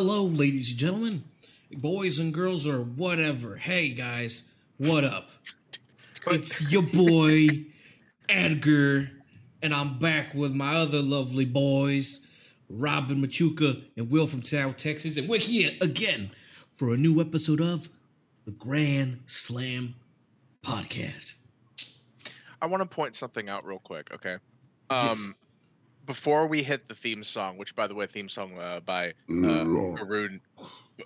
Hello, ladies and gentlemen, boys and girls, or whatever. Hey, guys, what up? It's your boy, Edgar, and I'm back with my other lovely boys, Robin Machuca and Will from South Texas, and we're here again for a new episode of the Grand Slam Podcast. I want to point something out real quick, okay? Um, Yes. Before we hit the theme song, which, by the way, theme song uh, by uh, Garruden.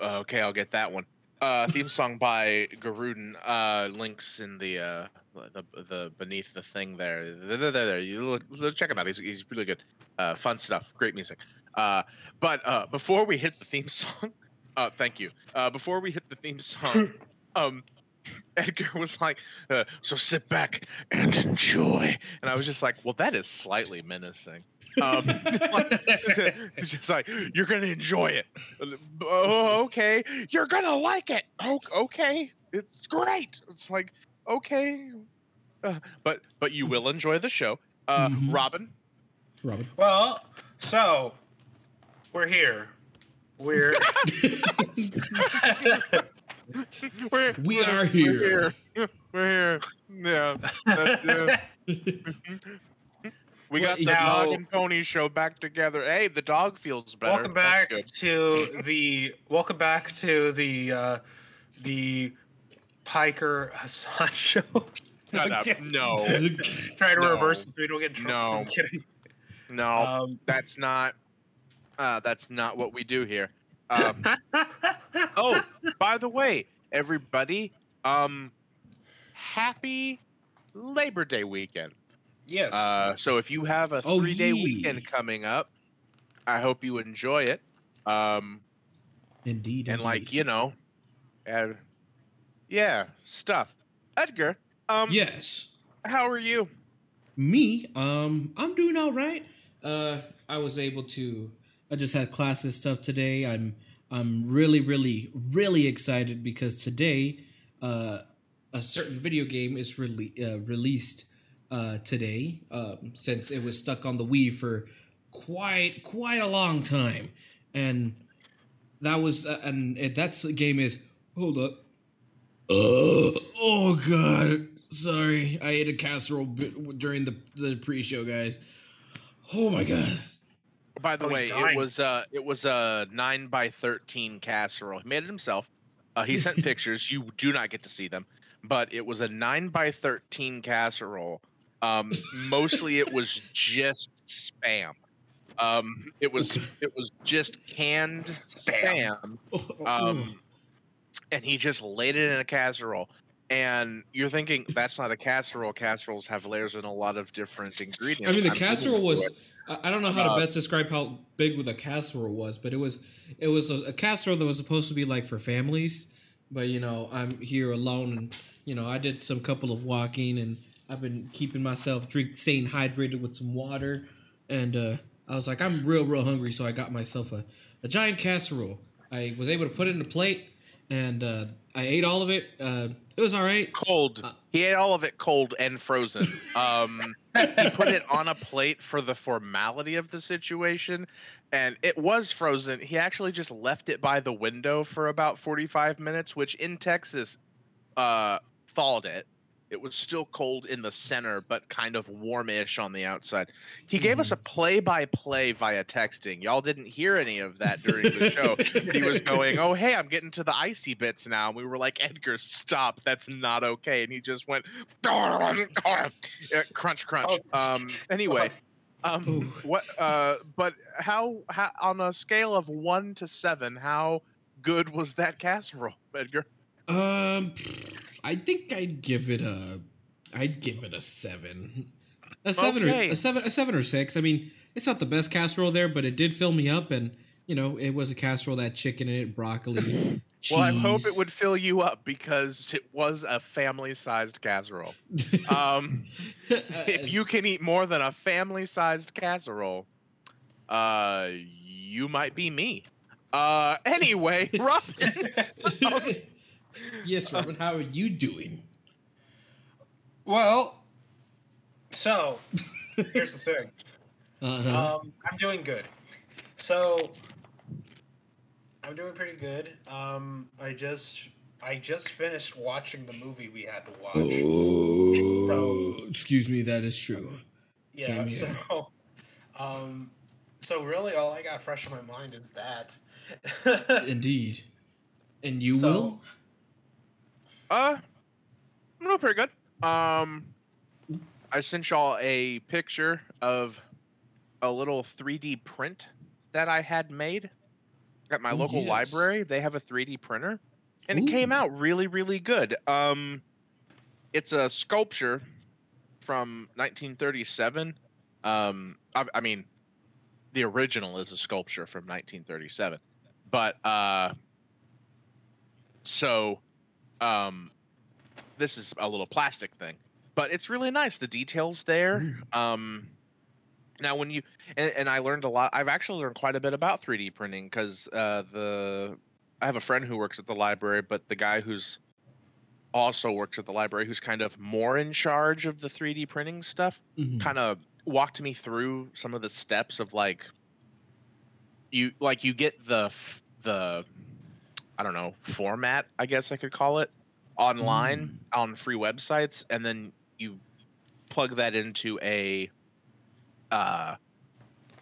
Uh, okay, I'll get that one. Uh, theme song by Garruden. Uh, links in the uh, the the beneath the thing there. There, there, there. You look, look- check him out. He's he's really good. Uh, fun stuff. Great music. Uh, but uh, before we hit the theme song, uh, thank you. Uh, before we hit the theme song, um, Edgar was like, uh, "So sit back and enjoy," and I was just like, "Well, that is slightly menacing." Um, it's just like you're gonna enjoy it. Oh, okay. You're gonna like it. Oh, okay. It's great. It's like okay, uh, but but you will enjoy the show. Uh, Mhm. Robin, Robin. Well, so we're here. We're we're, We we're- are we're here. here. We're here. Yeah. That's, we got the Now- dog and pony show back together. Hey, the dog feels better. welcome back to the welcome back to the uh the Piker Hasan show. Shut up. No, Try to No. reverse it so we don't get in trouble. No. I'm kidding. no. Um, that's not uh, that's not what we do here. Um, oh, by the way, everybody, um, happy Labor Day weekend. yes. Uh, so if you have a three day yee. weekend coming up, I hope you enjoy it. Um, Indeed. and like you know, uh, yeah, stuff. Edgar, um, yes. how are you? Me, um, I'm doing all right. Uh, I was able to. I just had classes stuff today. I'm I'm really really really excited because today, uh, a certain video game is uh, released uh, today. Um, since it was stuck on the Wii for quite quite a long time, and that was uh, and it, that's the game is hold up. Uh, oh god, sorry, I ate a casserole during the the pre-show, guys. Oh my god. By the Oh, way, it was uh it was a nine by thirteen casserole. He made it himself. Uh, he sent pictures. You do not get to see them, but it was a nine by thirteen casserole. Um, mostly it was just spam. Um, it was it was just canned Spam. spam. Um, and he just laid it in a casserole. And you're thinking that's not a casserole. Casseroles have layers and a lot of different ingredients. I mean, the I'm casserole was. I don't know how Uh, to best describe how big the casserole was, but it was it was a, a casserole that was supposed to be like for families. But you know, I'm here alone, and you know, I did some couple of walking, and I've been keeping myself drink, staying hydrated with some water, and uh, I was like, I'm real, real hungry, so I got myself a, a giant casserole. I was able to put it in a plate, and uh, I ate all of it. Uh, it was all right. cold. Uh, he ate all of it cold and frozen. Um, he put it on a plate for the formality of the situation, and it was frozen. He actually just left it by the window for about 45 minutes, which in Texas uh, thawed it. It was still cold in the center, but kind of warmish on the outside. He gave us a play-by-play via texting. Y'all didn't hear any of that during the show. He was going, "Oh, hey, I'm getting to the icy bits now." And we were like, "Edgar, stop! That's not okay." And he just went, "Crunch, crunch." Um. Anyway, um, Ooh. what? Uh. But how? How on a scale of one to seven, how good was that casserole, Edgar? Um, I think I'd give it a, I'd give it a seven, a seven Okay. or a seven, a seven or six. I mean, it's not the best casserole there, but it did fill me up, and you know, it was a casserole that chicken in it, broccoli, cheese. Well, I hope it would fill you up because it was a family-sized casserole. Um, if you can eat more than a family-sized casserole, uh, you might be me. Uh, anyway, Robin. yes, Robin. How are you doing? Well, so here's the thing. Uh-huh. Um, I'm doing good. So I'm doing pretty good. Um, I just I just finished watching the movie we had to watch. oh, excuse me. That is true. Yeah. So, um, so really, all I got fresh in my mind is that. Indeed. And you So- will. Uh, I'm doing pretty good. Um, I sent y'all a picture of a little 3D print that I had made at my Oh, local yes. library. They have a 3D printer, and it came out really, really good. Um, it's a sculpture from 1937. Um, I, I mean, the original is a sculpture from 1937, but uh, so um, this is a little plastic thing, but it's really nice. The details there. Um, now, when you and, and I learned a lot. I've actually learned quite a bit about 3D printing because uh, the I have a friend who works at the library, but the guy who's also works at the library, who's kind of more in charge of the 3D printing stuff, Mhm. kind of walked me through some of the steps of like you like you get the the I don't know format I guess I could call it online on free websites and then you plug that into a uh,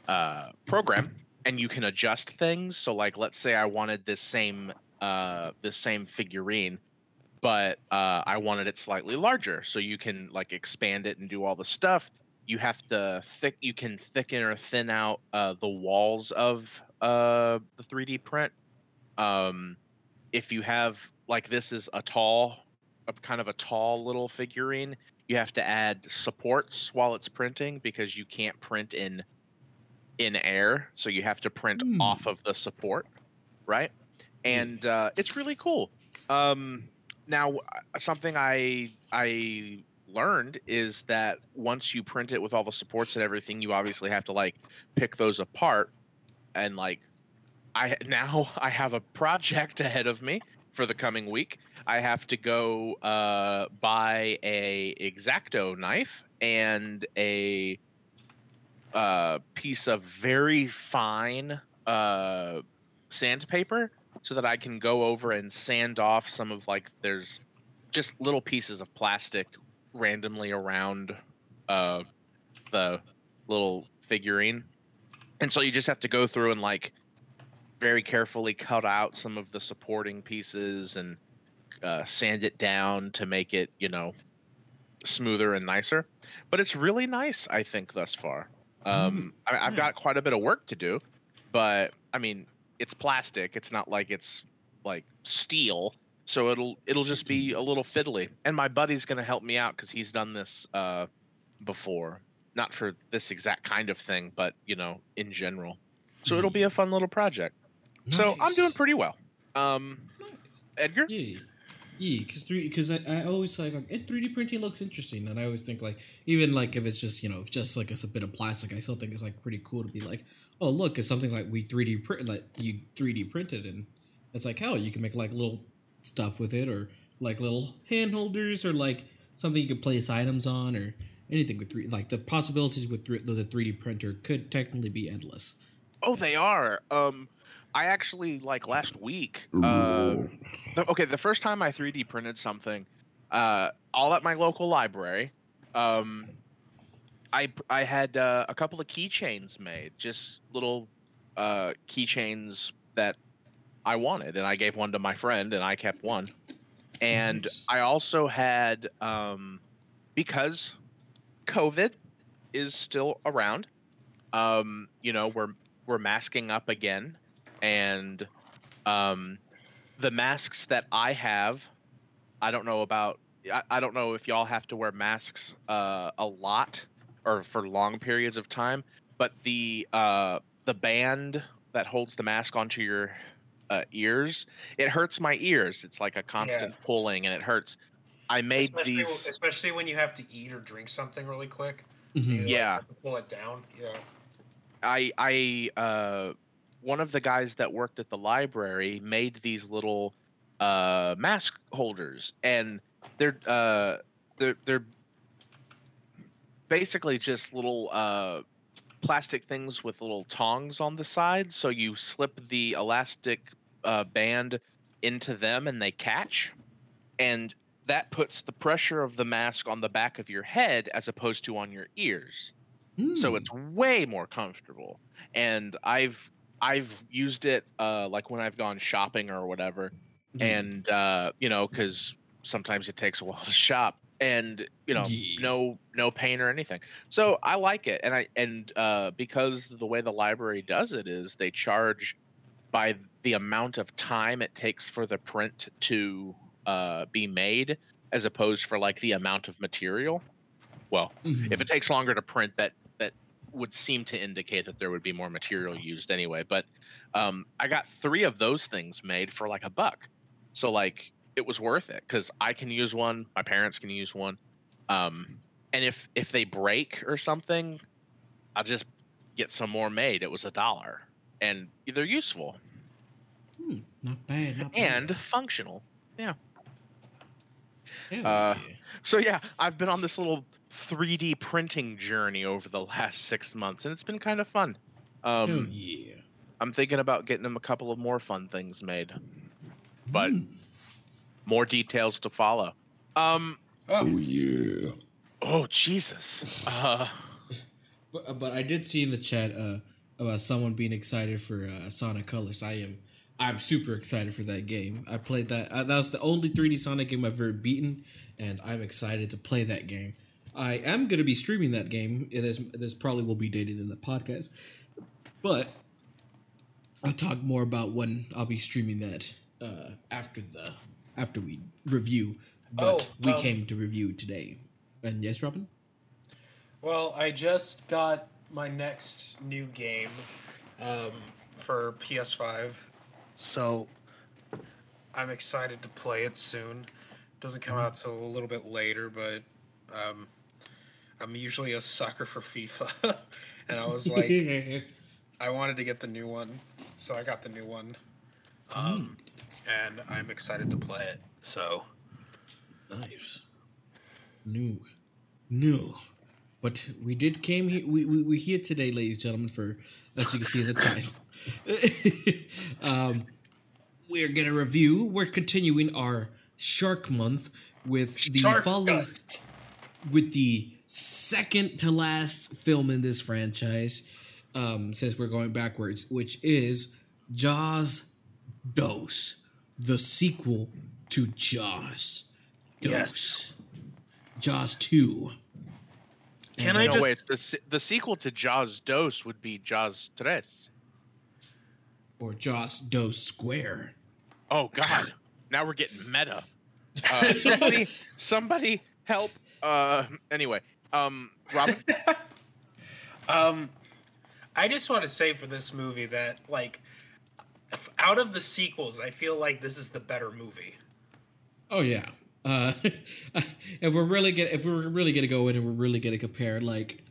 uh, program and you can adjust things. So like let's say I wanted this same uh, this same figurine but uh, I wanted it slightly larger. So you can like expand it and do all the stuff. You have to thick you can thicken or thin out uh, the walls of uh, the 3d print. Um, if you have like this is a tall a kind of a tall little figurine you have to add supports while it's printing because you can't print in in air so you have to print Hmm. off of the support right? And uh, it's really cool. Um, now uh, something i i learned is that once you print it with all the supports and everything you obviously have to like pick those apart and like i now i have a project ahead of me for the coming week i have to go uh, buy a exacto knife and a uh, piece of very fine uh, sandpaper so that i can go over and sand off some of like there's just little pieces of plastic randomly around uh, the little figurine. And so you just have to go through and like very carefully cut out some of the supporting pieces and uh, sand it down to make it, you know, smoother and nicer. But it's really nice, I think, thus far. Um, I, I've got quite a bit of work to do, but I mean, it's plastic. It's not like it's like steel. So it'll it'll just be a little fiddly. And my buddy's going to help me out because he's done this uh before. Not for this exact kind of thing but you know in general. So it'll be a fun little project so i'm doing pretty well. Um edgar? Yeah, yeah, because three, because I, I always like like, three D printing looks interesting, and I always think like even like if it's just you know just like it's a bit of plastic, I still think it's like pretty cool to be like, oh look, it's something like we three D print like you three D printed, and it's like hell, you can make like little stuff with it, or like little hand holders, or like something you could place items on, or anything with three like the possibilities with three, the three D printer could technically be endless. oh they are. Um i actually like last week uh the, okay the first time i 3d printed something uh all at my local library um i i had uh, a couple of keychains made just little uh keychains that i wanted and i gave one to my friend and i kept one and Nice. i also had um because covid is still around um you know we're we're masking up again and um the masks that i have i don't know about i, I don't know if y'all have to wear masks uh a lot or for long periods of time but the uh the band that holds the mask onto your uh, ears it hurts my ears it's like a constant pulling and it hurts i made especially, these especially when you have to eat or drink something really quick. Mhm. You, Yeah. have to pull it down. Yeah. I I uh one of the guys that worked at the library made these little uh, mask holders, and they're uh, they're they're basically just little uh, plastic things with little tongs on the side. So you slip the elastic uh, band into them, and they catch, and that puts the pressure of the mask on the back of your head as opposed to on your ears. So Hmm. it's way more comfortable. And I've I've used it uh, like when I've gone shopping or whatever, Yeah. and uh, you know, because sometimes it takes a while to shop, and you know, Yeah. no no pain or anything. So I like it, and I and uh, because the way the library does it is they charge by the amount of time it takes for the print to uh, be made, as opposed for like the amount of material. Well, Mhm. if it takes longer to print that would seem to indicate that there would be more material used anyway but um, i got three of those things made for like a buck. So like it was worth it because i can use one my parents can use one um, and if if they break or something i'll just get some more made. It was a dollar and they're useful. Hmm, not bad, not bad. and functional. Hell uh, yeah. So yeah, I've been on this little 3D printing journey over the last six months, and it's been kind of fun. Hell Um, yeah. I'm thinking about getting them a couple of more fun things made. but- Hmm. More details to follow. Um. Oh, yeah. Oh Jesus. Uh. But, but I did see in the chat uh, about someone being excited for uh, Sonic Colors. I am I'm super excited for that game. I played that. Uh, that was the only 3D Sonic game I've ever beaten, and I'm excited to play that game. I am going to be streaming that game. This this probably will be dated in the podcast, but I'll talk more about when I'll be streaming that uh, after the after we review. But Oh, we um, came to review today. And yes, Robin. well, I just got my next new game um, for PS5, so I'm excited to play it soon. Doesn't come out till a little bit later, but um, I'm usually a sucker for FIFA, and I was like, I wanted to get the new one, so I got the new one, um, and I'm excited to play it. So Nice. New. New. But we did came here we, we we're here today, ladies and gentlemen, for as you can see in the title. um we're gonna review we're continuing our Shark Month with the Shark follow with the second to last film in this franchise, um, since we're going backwards, which is Jaws Dos, the sequel to Jaws. Dos. Yes. Jaws 2. Can And, I no just- wait. The the sequel to Jaws Dos would be Jaws Tres. Or Jaws Dos Square. Oh God. now we're getting meta. Uh, somebody, somebody help. Uh. Anyway. Um. Robin. Um, I just want to say for this movie that like, out of the sequels, I feel like this is the better movie. Oh yeah. Uh, if we're really gonna if we're really gonna go in and we're really gonna compare like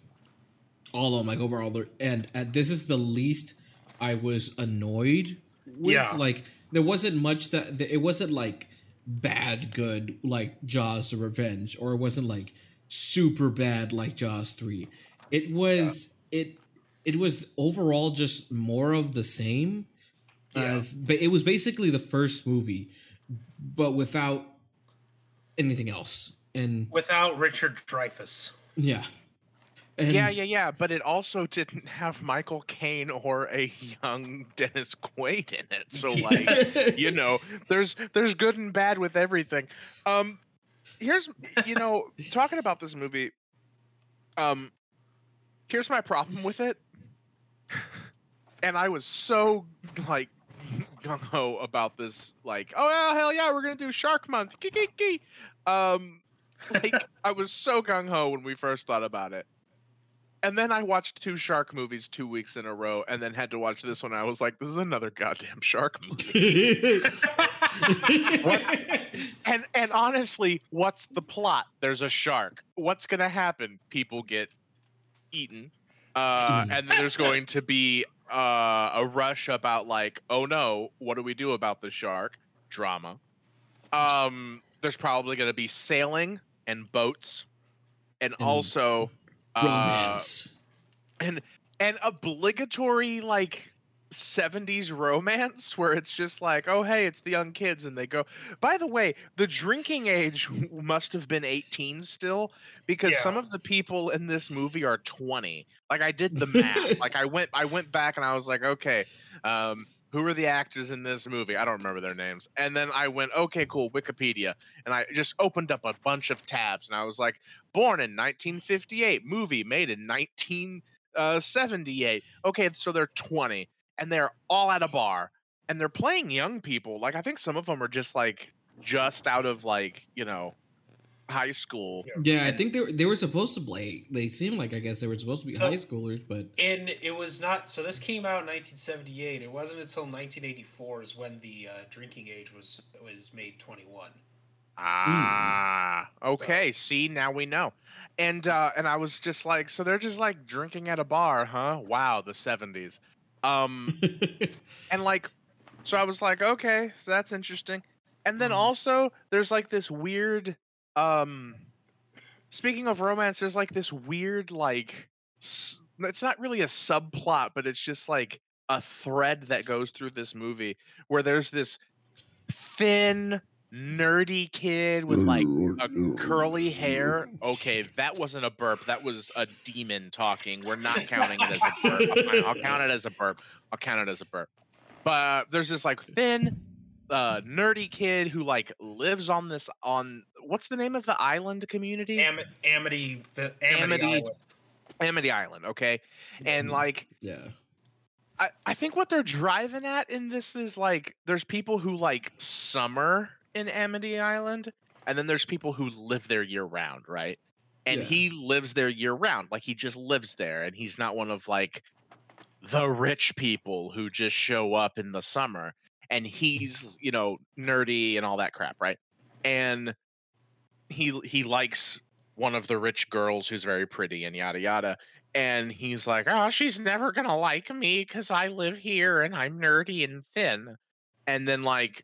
all of them, like overall, they're- and and this is the least I was annoyed with. Yeah. Like there wasn't much that that- it wasn't like bad good like Jaws: The Revenge, or it wasn't like super bad like Jaws three. It was it it was overall just more of the same. Yeah. As but it was basically the first movie, but without anything else. And Without Richard Dreyfuss. yeah, and yeah, yeah, yeah. But it also didn't have Michael Caine or a young Dennis Quaid in it. So like, you know, there's there's good and bad with everything. Um, here's you know, talking about this movie. Um, here's my problem with it. And I was so like gung ho about this, like, oh yeah, hell yeah, we're gonna do Shark Month. Um, like I was so gung ho when we first thought about it. And then I watched two shark movies two weeks in a row, and then had to watch this one. I was like, "This is another goddamn shark movie." and and honestly, what's the plot? There's a shark. What's gonna happen? People get eaten, uh, and then there's going to be uh, a rush about like, "Oh no, what do we do about the shark?" Drama. Um, there's probably going to be sailing and boats, and, And also uh, Romance. and an obligatory like 70s romance where it's just like oh hey it's the young kids and they go by the way the drinking age must have been 18 still because some of the people in this movie are 20 like i did the math. Like i went i went back and i was like okay um who are the actors in this movie? I don't remember their names. And then i went okay cool wikipedia. And i just opened up a bunch of tabs and i was like born in 1958 movie made in 19 uh 78 okay so they're 20 and they're all at a bar and they're playing young people. Like i think some of them are just like just out of like you know high school Yeah, I think they were they were supposed to play. They seemed like I guess they were supposed to be So- high schoolers, but And it was not. So this came out in 1978. It wasn't until 1984 is when the uh, drinking age was was made 21. ah okay see now we know and uh and i was just like so they're just like drinking at a bar huh wow the 70s um and like so i was like okay so that's interesting and then Mhm. also there's like this weird um speaking of romance there's like this weird like it's not really a subplot but it's just like a thread that goes through this movie where there's this thin nerdy kid with like a curly hair. Okay, that wasn't a burp. That was a demon talking. We're not counting it as a burp. I'll, count it as a burp. I'll count it as a burp. But there's this like thin, uh, nerdy kid who like lives on this on what's the name of the island community? Am- Amity, the Amity, Amity. Island. Amity Island. Okay, and like yeah. I, I think what they're driving at in this is like there's people who like summer in Amity Island, and then there's people who live there year round, right? And Yeah. he lives there year round, like he just lives there, and he's not one of like the rich people who just show up in the summer. And he's you know nerdy and all that crap, right? And he he likes one of the rich girls who's very pretty and yada yada and he's like, "Oh, she's never gonna like me because I live here and I'm nerdy and thin." And then like,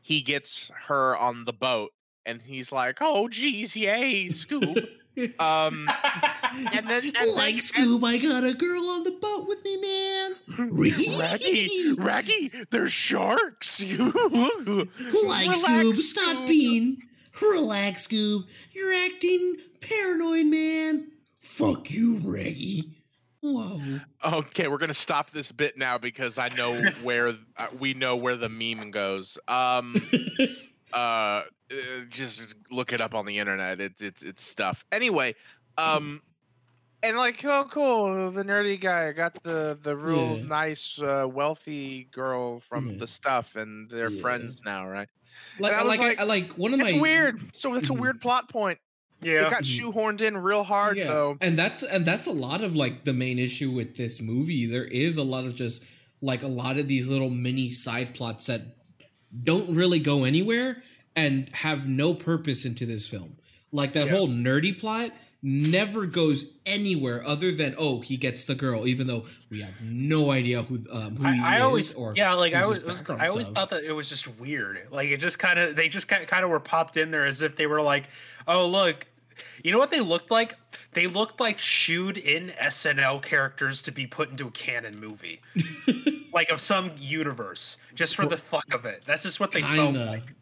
he gets her on the boat, and he's like, "Oh, geez, yay, Scoob." um, and then and then- like Scoob, I got a girl on the boat with me, man. Raggy, Raggy, there's sharks. Like Relax, Scoob, stop being. Relax, Scoob. You're acting paranoid, man. Fuck you, Reggie. Whoa. Okay, we're gonna stop this bit now because I know where uh, we know where the meme goes. Um, uh, uh, just look it up on the internet. It's it's it's stuff. Anyway, um, and like, oh, cool, the nerdy guy got the the real Yeah. nice, uh, wealthy girl from Yeah. the stuff, and they're Yeah. friends now, right? like, I I like, like, I, like one of my. It's my weird. So that's a Mhm. weird plot point. yeah. It got Mhm. shoehorned in real hard, yeah. though. and that's and that's a lot of like the main issue with this movie there is a lot of just like a lot of these little mini side plots that don't really go anywhere and have no purpose into this film like that Yeah. whole nerdy plot never goes anywhere other than oh he gets the girl even though we have no idea who um, who he I, I is always, or yeah, like I was, I always thought that it was just weird. Like it just kind of, they just kind of were popped in there as if they were like, oh look, you know what they looked like? They looked like shooed in SNL characters to be put into a canon movie, like of some universe, just for the fuck of it. That's just what they felt Kinda. like.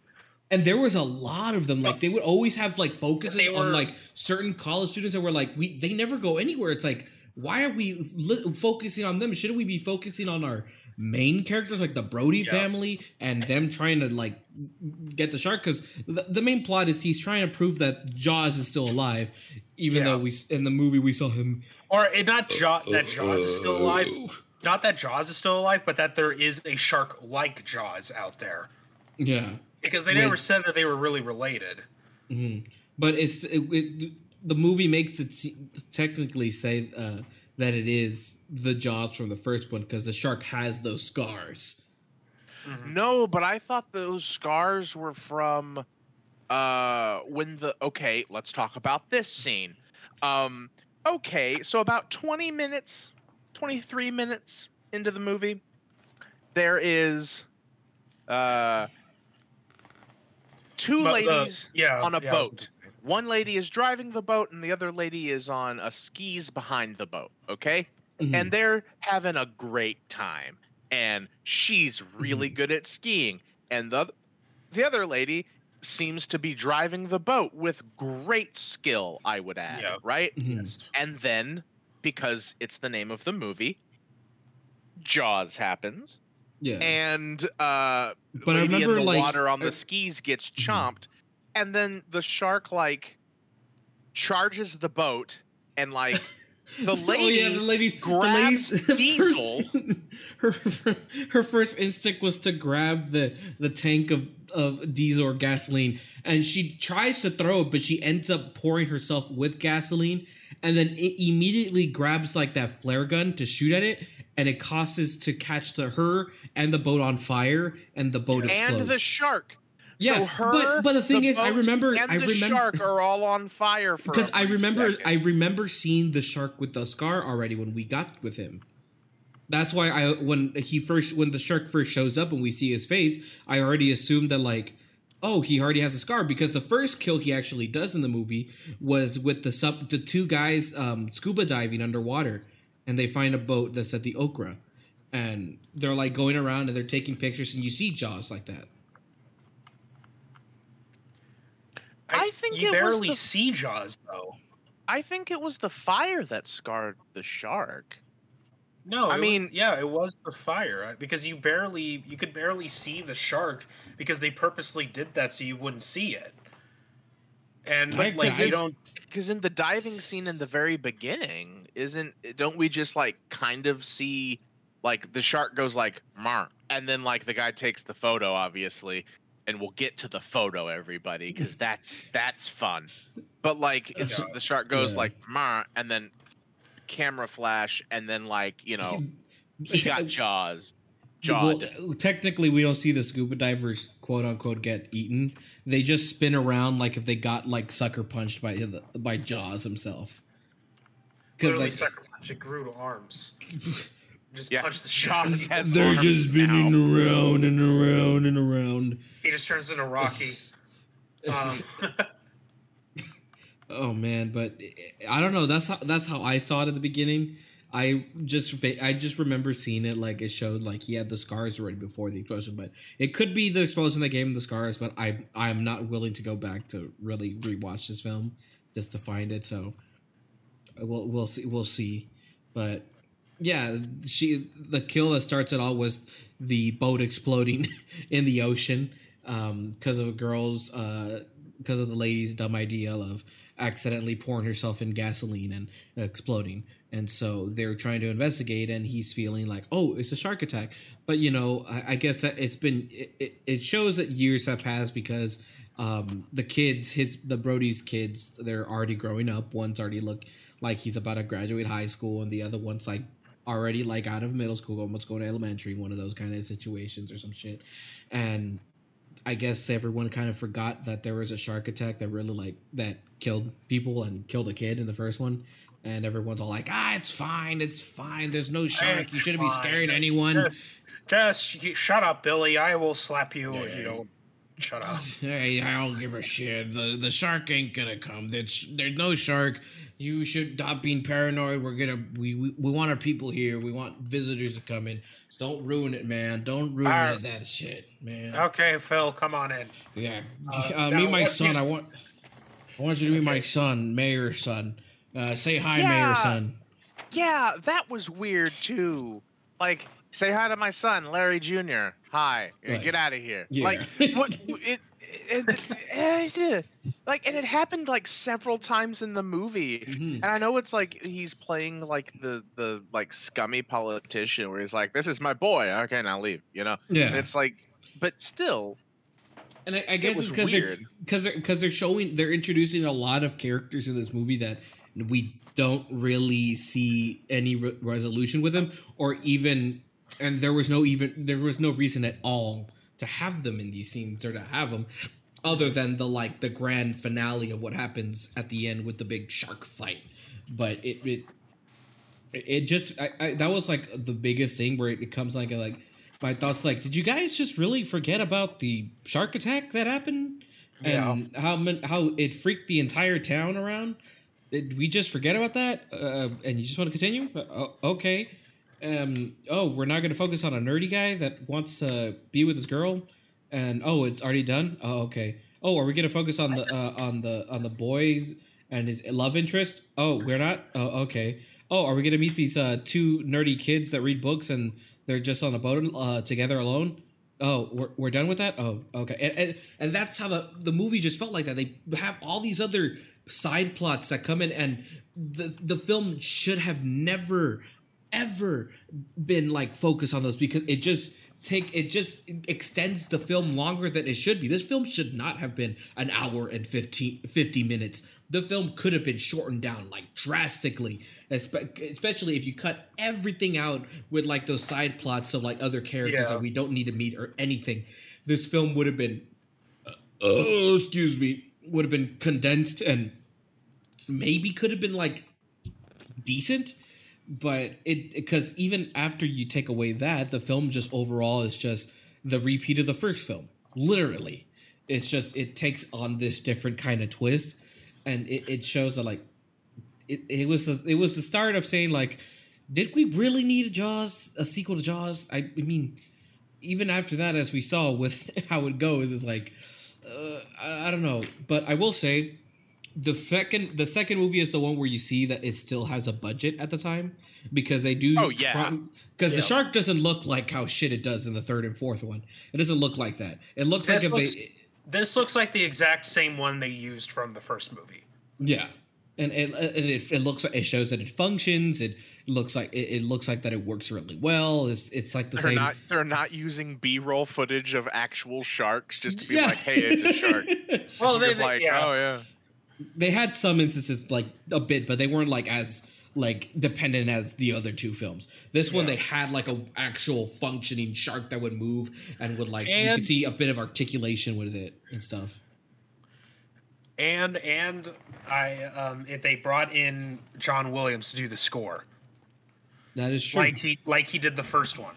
And there was a lot of them. Like they would always have like focuses They on like certain college students that were like we they never go anywhere. It's like why are we li- focusing on them? Shouldn't we be focusing on our main characters like the Brody Yeah. family and them trying to like get the shark? Because the, the main plot is he's trying to prove that Jaws is still alive, even Yeah. though we in the movie we saw him. Or it not Jaws that Jaws is still alive. Not that Jaws is still alive, but that there is a shark like Jaws out there. Yeah. Because they With- never said that they were really related. hmm But it's it, it, the movie makes it se- technically say uh, that it is the Jaws from the first one because the shark has those scars. Mhm. No, but I thought those scars were from uh when the okay, let's talk about this scene. Um okay, so about 20 minutes, 23 minutes into the movie, there is uh two But the- ladies yeah, on a yeah, boat. One lady is driving the boat, and the other lady is on a skis behind the boat. Okay, Mhm. and they're having a great time. And she's really Mm-hmm. good at skiing, and the the other lady seems to be driving the boat with great skill. I would add, Yeah. right? Mhm. Yes. And then, because it's the name of the movie, Jaws happens, yeah. and uh, but I lady remember in the like water on the skis gets Mhm. chomped, and then the shark like charges the boat and like the oh yeah, the the grabs the Diesel. first, her her first instinct was to grab the the tank of of diesel or gasoline, and she tries to throw it, but she ends up pouring herself with gasoline, and then it immediately grabs like that flare gun to shoot at it, and it causes to catch the her and the boat on fire, and the boat explodes. and the shark. yeah, so her, but but the thing is, I remember, and I the remember shark are all on fire for because I remember second. I remember seeing the shark with the scar already when we got with him. That's why I when he first when the shark first shows up and we see his face, I already assumed that like, oh, he already has a scar because the first kill he actually does in the movie was with the sub the two guys um, scuba diving underwater, and they find a boat that's at the Orca, and they're like going around and they're taking pictures and you see Jaws like that. I think you it was barely the- see Jaws though. I think it was the fire that scarred the shark. No, I mean- was, yeah, it was the fire uh, because you barely, you could barely see the shark because they purposely did that so you wouldn't see it. And I- like I- you don't, Because in the diving scene in the very beginning, isn't don't we just like kind of see like the shark goes like Mar, and then like the guy takes the photo, obviously, and we'll get to the photo, everybody, because that's that's fun. But like it's the shark goes Yeah. like Mar, and then camera flash, and then like you know he got Jaws. Well, technically, we don't see the scuba divers "quote unquote" get eaten. They just spin around like if they got like sucker punched by the, by Jaws himself. Because like sucker punch it grew to arms. Just Yeah, punch the Jaws they're arms just spinning now. around and around and around. He just turns into Rocky. It's- it's- Um, oh man, but I don't know. That's how that's how I saw it at the beginning. I just I just remember seeing it like it showed like he had the scars already before the explosion, but it could be the explosion that gave him the scars. But I I'm not willing to go back to really rewatch this film just to find it. So we'll we'll see we'll see. But yeah, she the kill that starts it all was the boat exploding in the ocean because of a girl's because of the lady's dumb idea of accidentally pouring herself in gasoline and exploding. And so they're trying to investigate, and he's feeling like, oh, it's a shark attack. But you know, I, I guess it's been it, it, it shows that years have passed because um, the kids, his the Brody's kids, they're already growing up. One's already look like he's about to graduate high school, and the other one's like already like out of middle school, almost going to elementary, one of those kind of situations or some shit. And I guess everyone kind of forgot that there was a shark attack that really like that killed people and killed a kid in the first one. And everyone's all like, "Ah, it's fine, it's fine. There's no shark. You shouldn't be scaring anyone." just, just shut up, Billy. I will slap you Yeah. you don't shut up. Hey, I don't give a shit. The the shark ain't gonna come. There's there's no shark. You should stop being paranoid. We're gonna we, we, we want our people here. We want visitors to come in. So don't ruin it, man. Don't ruin Alright. it, that shit, man. Okay, Phil, come on in. Yeah. Uh, Uh, meet my son. you- I want I want you to meet my son, Mayor's son. Uh, say hi, Yeah. Mayor's son. Yeah, that was weird too. Like, say hi to my son, Larry Jr. Hi, Right. get out of here. Yeah. Like, what? It, it, it, like, and it happened like several times in the movie. Mhm. And I know it's like he's playing like the the like scummy politician, where he's like, "This is my boy. Okay, now leave." You know. And Yeah. it's like, but still, And I, I guess it's because they're because they're because they're showing they're introducing a lot of characters in this movie that we don't really see any re- resolution with them or even and there was no even there was no reason at all to have them in these scenes or to have them other than the like the grand finale of what happens at the end with the big shark fight but it it it just I, I that was like the biggest thing where it becomes like a, like my thoughts like did you guys just really forget about the shark attack that happened and yeah. how how it freaked the entire town around. Did we just forget about that? Uh, and you just want to continue? Uh, okay. Um. Oh, we're not going to focus on a nerdy guy that wants to be with his girl, and oh, it's already done. Oh, okay. Oh, are we going to focus on the uh, on the on the boys and his love interest? Oh, we're not. Oh, okay. Oh, are we going to meet these uh, two nerdy kids that read books and they're just on a boat uh, together alone? Oh, we're, we're done with that. Oh, okay. And, and, and that's how the the movie just felt like that. They have all these other side plots that come in, and the the film should have never ever been like focused on those because it just take it just extends the film longer than it should be. This film should not have been an hour and 15 50 minutes. The film could have been shortened down like drastically especially if you cut everything out with like those side plots of like other characters yeah. that we don't need to meet or anything. This film would have been, uh, oh, excuse me, would have been condensed and maybe could have been like decent, but it because even after you take away that, the film just overall is just the repeat of the first film. Literally, it's just it takes on this different kind of twist, and it, it shows that like it, it was a, it was the start of saying like, did we really need a Jaws a sequel to Jaws? I, I mean, even after that, as we saw with how it goes, is like, uh, I, I don't know. But I will say, the second the second movie is the one where you see that it still has a budget at the time because they do. Oh yeah. Because yeah. the shark doesn't look like how shit it does in the third and fourth one. It doesn't look like that. It looks this like looks, if they. This looks like the exact same one they used from the first movie. Yeah, and it, it, it looks it shows that it functions. It looks like it, it looks like that it works really well. It's it's like the they're same. Not, they're not using B roll footage of actual sharks just to be yeah. like, hey, it's a shark. well, they, like, yeah. oh yeah. They had some instances like a bit, but they weren't like as like dependent as the other two films. This yeah. one they had like a actual functioning shark that would move and would like and, you could see a bit of articulation with it and stuff and and I um, if they brought in John Williams to do the score. That is true. Like he like he did the first one.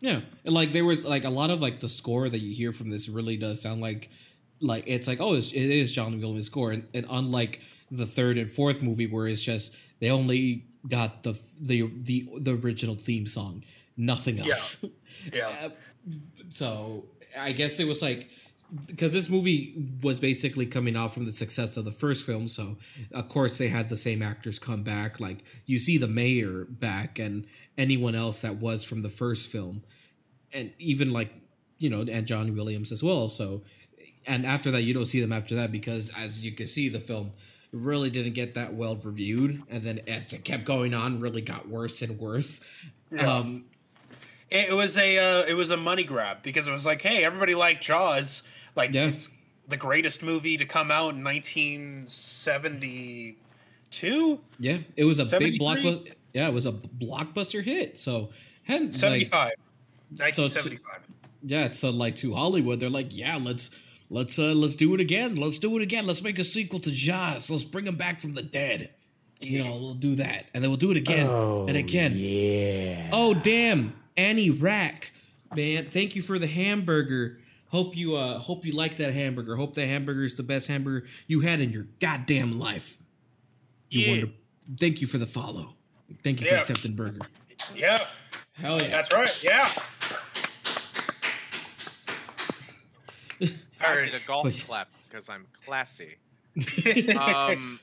Yeah, and like there was like a lot of like the score that you hear from this really does sound like like it's like oh it's, it is John Williams' score, and, and unlike the third and fourth movie where it's just they only got the the the the original theme song, nothing else. Yeah. yeah. Uh, so I guess it was like because this movie was basically coming out from the success of the first film so of course they had the same actors come back like you see the mayor back and anyone else that was from the first film and even like you know and john williams as well so and after that you don't see them after that because as you can see the film really didn't get that well reviewed and then it kept going on really got worse and worse yeah. um it was a uh, it was a money grab because it was like hey everybody liked jaws like yeah. it's the greatest movie to come out in 1972. Yeah, it was a big blockbuster. Yeah, it was a blockbuster hit. So, had, 75. Like, 1975. So, yeah, so like to Hollywood, they're like, yeah, let's let's uh let's do it again. Let's do it again. Let's make a sequel to Jaws. Let's bring him back from the dead. You know, we'll do that, and then we'll do it again oh, and again. Yeah. Oh damn, Annie Rack, man! Thank you for the hamburger. Hope you uh hope you like that hamburger. Hope that hamburger is the best hamburger you had in your goddamn life. You yeah. wonder thank you for the follow. Thank you yeah. for accepting burger. Yeah. Hell yeah. That's right. Yeah. I get a golf but, clap because I'm classy. um,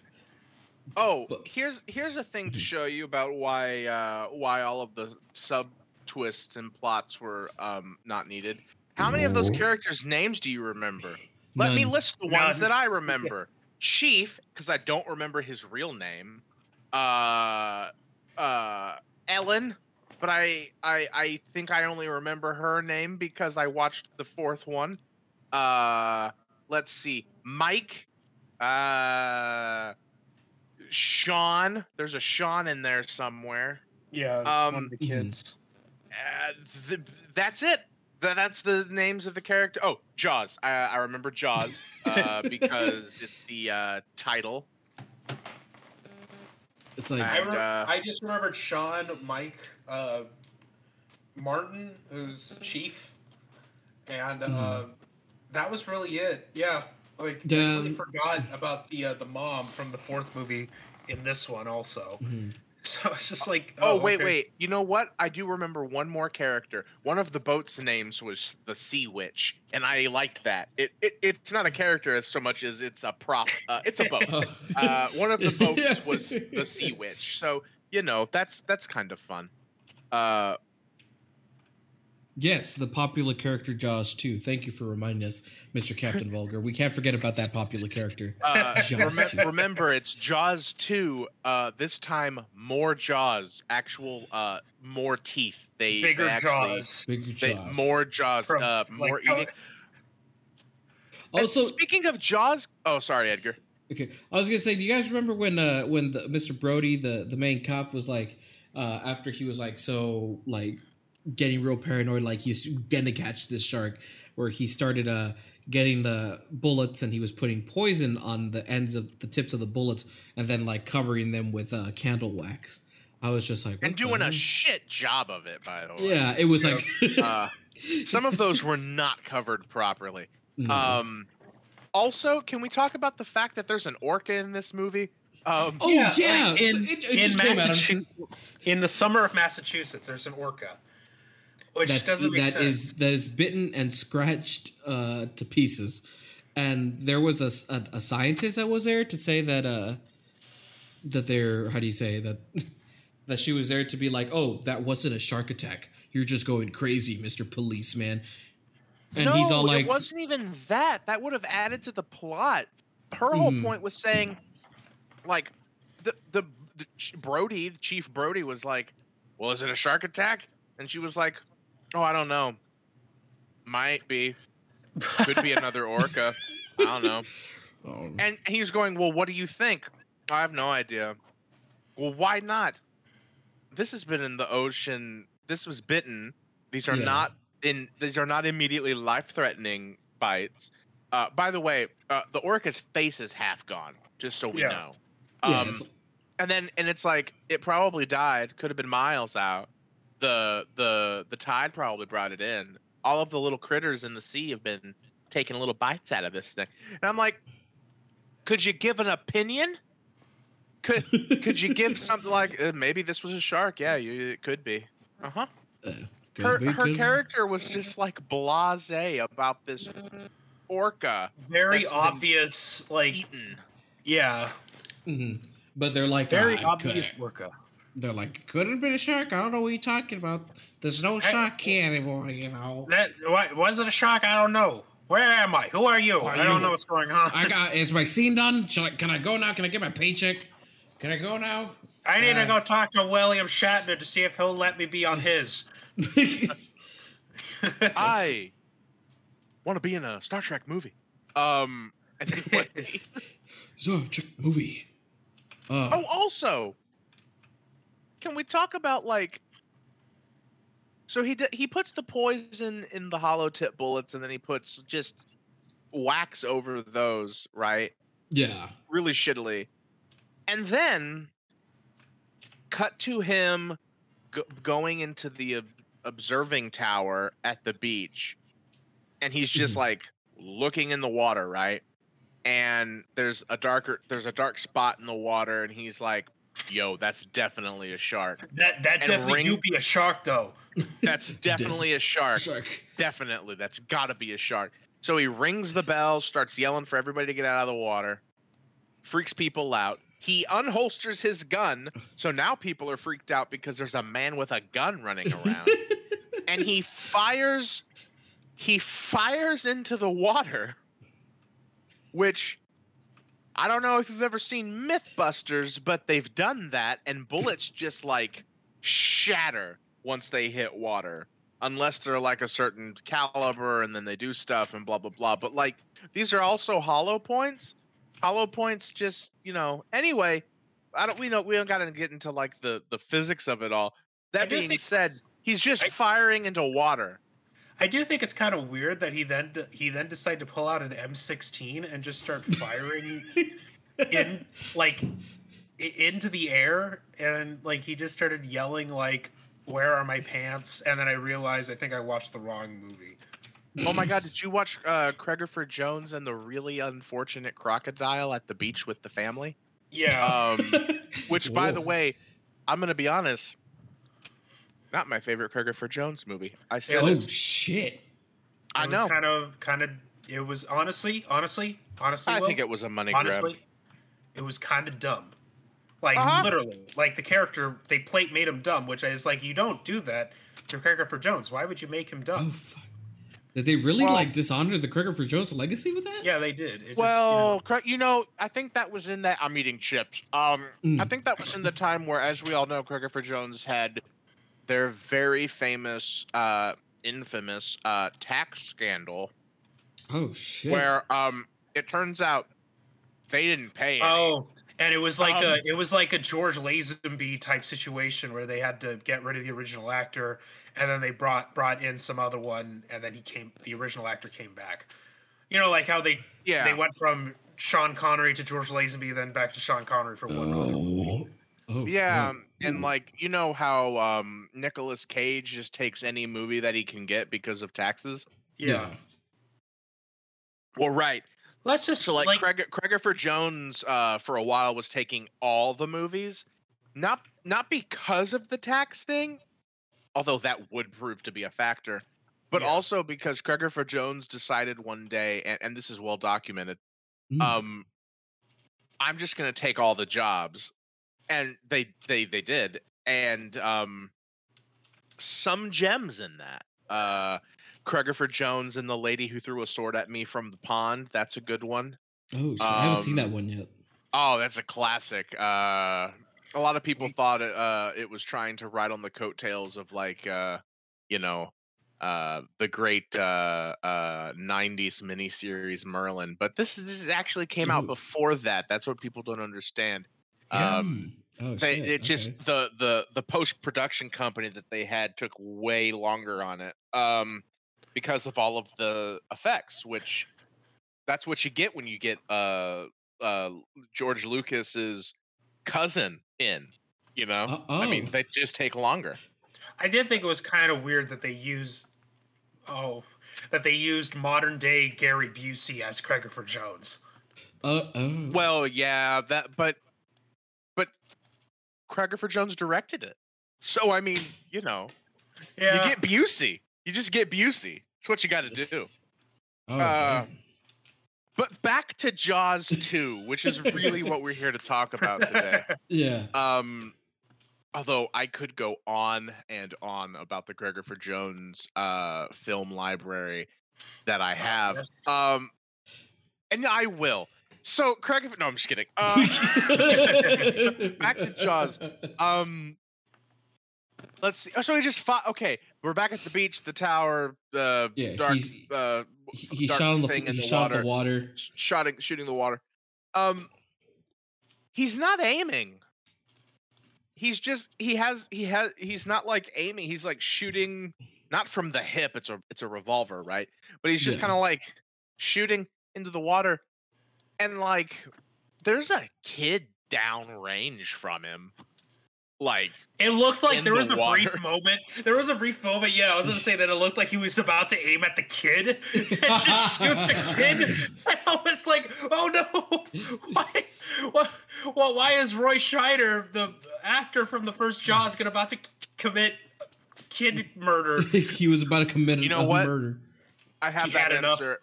oh, here's here's a thing to show you about why uh, why all of the sub twists and plots were um, not needed. How many of those characters' names do you remember? Let None. me list the ones None. that I remember. Chief, because I don't remember his real name. Uh, uh, Ellen, but I, I, I think I only remember her name because I watched the fourth one. Uh, let's see, Mike. Uh, Sean. There's a Sean in there somewhere. Yeah, um, one of the kids. Uh, the, that's it that's the names of the character. Oh, Jaws. I, I remember Jaws uh, because it's the uh, title. It's like I, re- uh, I just remembered Sean, Mike, uh, Martin, who's chief, and uh, mm. That was really it. Yeah, Like, The- I really forgot about the uh, the mom from the fourth movie in this one also. Mhm. So it's just like, Oh, wait, okay. wait. You know what? I do remember one more character. One of the boat's names was the Sea Witch, and I liked that. It, it it's not a character as so much as it's a prop. Uh, it's a boat. Oh. uh, one of the boats was the Sea Witch, so you know that's that's kind of fun. Uh, Yes, the popular character Jaws too. Thank you for reminding us, Mr. Captain Vulgar. We can't forget about that popular character. uh, Jaws remem- two. remember, it's Jaws two. Uh, this time more Jaws, actual uh, more teeth. They bigger they actually, jaws. Bigger They, Jaws. more Jaws. From, uh, like, more how- eating. And Also, speaking of Jaws, oh sorry, Edgar. okay, I was gonna say, do you guys remember when uh when the Mr. Brody, the the main cop, was like, uh after he was like so like getting real paranoid, like he's gonna catch this shark, where he started uh getting the bullets and he was putting poison on the ends of the tips of the bullets and then like covering them with uh candle wax. I was just like, and doing a shit job of it, by the way. yeah, it was Yeah. like Uh, some of those were not covered properly. no. Um, also, can we talk about the fact that there's an orca in this movie? Um, Oh Yeah, yeah, like, in- it, it in just came out. Massachu- In the summer of Massachusetts, there's an orca, which That's, doesn't make that sense. is that is bitten and scratched uh, to pieces. And there was a a scientist that was there to say that uh, that they're how do you say that that she was there to be like, oh, that wasn't a shark attack. You're just going crazy, Mister Policeman. And no, he's all like, it wasn't even that. That would have added to the plot. Her whole Mhm. point was saying, like, the the, the Ch- Brody, Chief Brody, was like, "Well, is it a shark attack?" And she was like, "Oh, I don't know. Might be. Could be another orca. I don't know." oh, And he's going, Well, what do you think? I have no idea. Well, why not? This has been in the ocean. This was bitten. These are Yeah. not in. These are not immediately life-threatening bites. Uh, by the way, uh, the orca's face is half gone. Just so we Yeah. know. yeah, Um, it's- and then and it's like it probably died. Could have been miles out. The the the tide probably brought it in. All of the little critters in the sea have been taking little bites out of this thing. And I'm like, could you give an opinion? Could could you give something like uh, maybe this was a shark? Yeah, you, it could be. Uh huh. uh, could Her be, her could character was just like blasé about this orca very obvious. Like, eaten. yeah, Mhm. But they're like, very "Ah, obvious could- orca. They're like, couldn't have been a shark. I don't know what you're talking about. There's no Hey, shark here anymore. You know. That was it a shark? I don't know. Where am I? Who are you? Who are I don't you? know what's going on. I got. Is my scene done? Shall I, can I go now? Can I get my paycheck? Can I go now? I need Uh, to go talk to William Shatner to see if he'll let me be on his. I want to be in a Star Trek movie. Um. Anyway. so, check movie. Uh, oh, also, can we talk about like? So he d- he puts the poison in the hollow tip bullets, and then he puts just wax over those, right? yeah. Really shittily, and then cut to him go- going into the ob- observing tower at the beach, and he's just Mhm. like looking in the water, right? And there's a darker, there's a dark spot in the water, and he's like, "Yo, that's definitely a shark. That that And definitely do be a shark though. That's definitely a shark. Shark. Definitely, that's got to be a shark." So he rings the bell, starts yelling for everybody to get out of the water, freaks people out. He unholsters his gun, so now people are freaked out because there's a man with a gun running around. and he fires he fires into the water which i don't know if you've ever seen mythbusters but they've done that and bullets just like shatter once they hit water unless they're like a certain caliber and then they do stuff and blah blah blah. But like these are also hollow points. Hollow points just you know anyway i don't we know we don't gotta get into like the the physics of it all. That being said he's just I- firing into water I do think it's kind of weird that he then he then decided to pull out an M16 and just start firing in like into the air and like he just started yelling like where are my pants and then I realized I think I watched the wrong movie. Oh my god, did you watch uh Craigifer Jones and the really unfortunate crocodile at the beach with the family? Yeah. Um which by the way, I'm gonna be honest, not my favorite Craigifer Jones movie. I said It oh was- shit! I it know. was kind of kind of it was honestly, honestly, honestly, I Will, think it was a money honestly, grab. it was kind of dumb. Like Uh-huh. literally, like the character they played made him dumb, which is like you don't do that to Christopher Jones. Why would you make him Oh dumb? fuck! Did they really Well- like dishonor the Craigifer Jones legacy with that? Yeah, they did. It just, you Well, know, you know, I think that was in that. I'm eating chips. Um, I Mm. think that was in the time where, as we all know, Craigifer Jones had their very famous, uh, infamous uh, tax scandal, Oh shit! where um, it turns out they didn't pay. any. oh, and it was like Um, a it was like a George Lazenby type situation where they had to get rid of the original actor, and then they brought brought in some other one, and then he came. The original actor came back. You know, like how they yeah. they went from Sean Connery to George Lazenby, then back to Sean Connery for one. movie. Oh, Yeah, fuck. and like you know how um Nicolas Cage just takes any movie that he can get because of taxes. Yeah. Well, right. Let's just So like, like, Craig Craigifer Jones uh for a while was taking all the movies, not not because of the tax thing, although that would prove to be a factor, but Yeah. also because Craigifer Jones decided one day, and, and this is well documented, Mm. um, I'm just gonna take all the jobs, and they they they did, and um, some gems in that. Uh, Craigifer Jones and the lady who threw a sword at me from the pond. That's a good one. oh shit! I haven't seen that um, one yet. Oh, that's a classic. Uh, a lot of people thought it, uh, it was trying to ride on the coattails of like, uh, you know, uh, the great uh, uh, '90s miniseries Merlin, but this is this actually came out Ooh. before that. That's what people don't understand. Yeah. Um, oh they, shit! it just okay. the the the post production company that they had took way longer on it um because of all of the effects which that's what you get when you get uh uh George Lucas's cousin in you know Uh, I mean oh. they just take longer I did think it was kind of weird that they used oh that they used modern day Gary Busey as Craigifer Jones. Uh, oh. well yeah that but but Craigifer Jones directed it so I mean you know Yeah. you get Busey you just get Busey it's what you got to do oh, uh. But back to Jaws 2, which is really what we're here to talk about today. yeah. Um, although I could go on and on about the Craigifer Jones uh, film library that I Oh, have. Um, and I will. So Craigifer, no, I'm just kidding. Uh, back to Jaws. Um, let's see. Oh, so he just fought. Okay, we're back at the beach, the tower, the Yeah, dark, uh, he, he dark shot on the thing he in the shot water the water. sh- shooting shooting the water. Um he's not aiming. He's just he has he has he's not like aiming. He's like shooting not from the hip. It's a it's a revolver, right? But he's just Yeah. kind of like shooting into the water and like there's a kid downrange from him. Like It looked like in there the was a water. brief moment. There was a brief moment. Yeah, I was gonna say that it looked like he was about to aim at the kid and just shoot the kid. And I was like, "Oh no! Why? Why? Well, why is Roy Scheider, the actor from the first Jaws, gonna about to c- commit kid murder?" he was about to commit You know a what? murder. I have He that had enough. answer.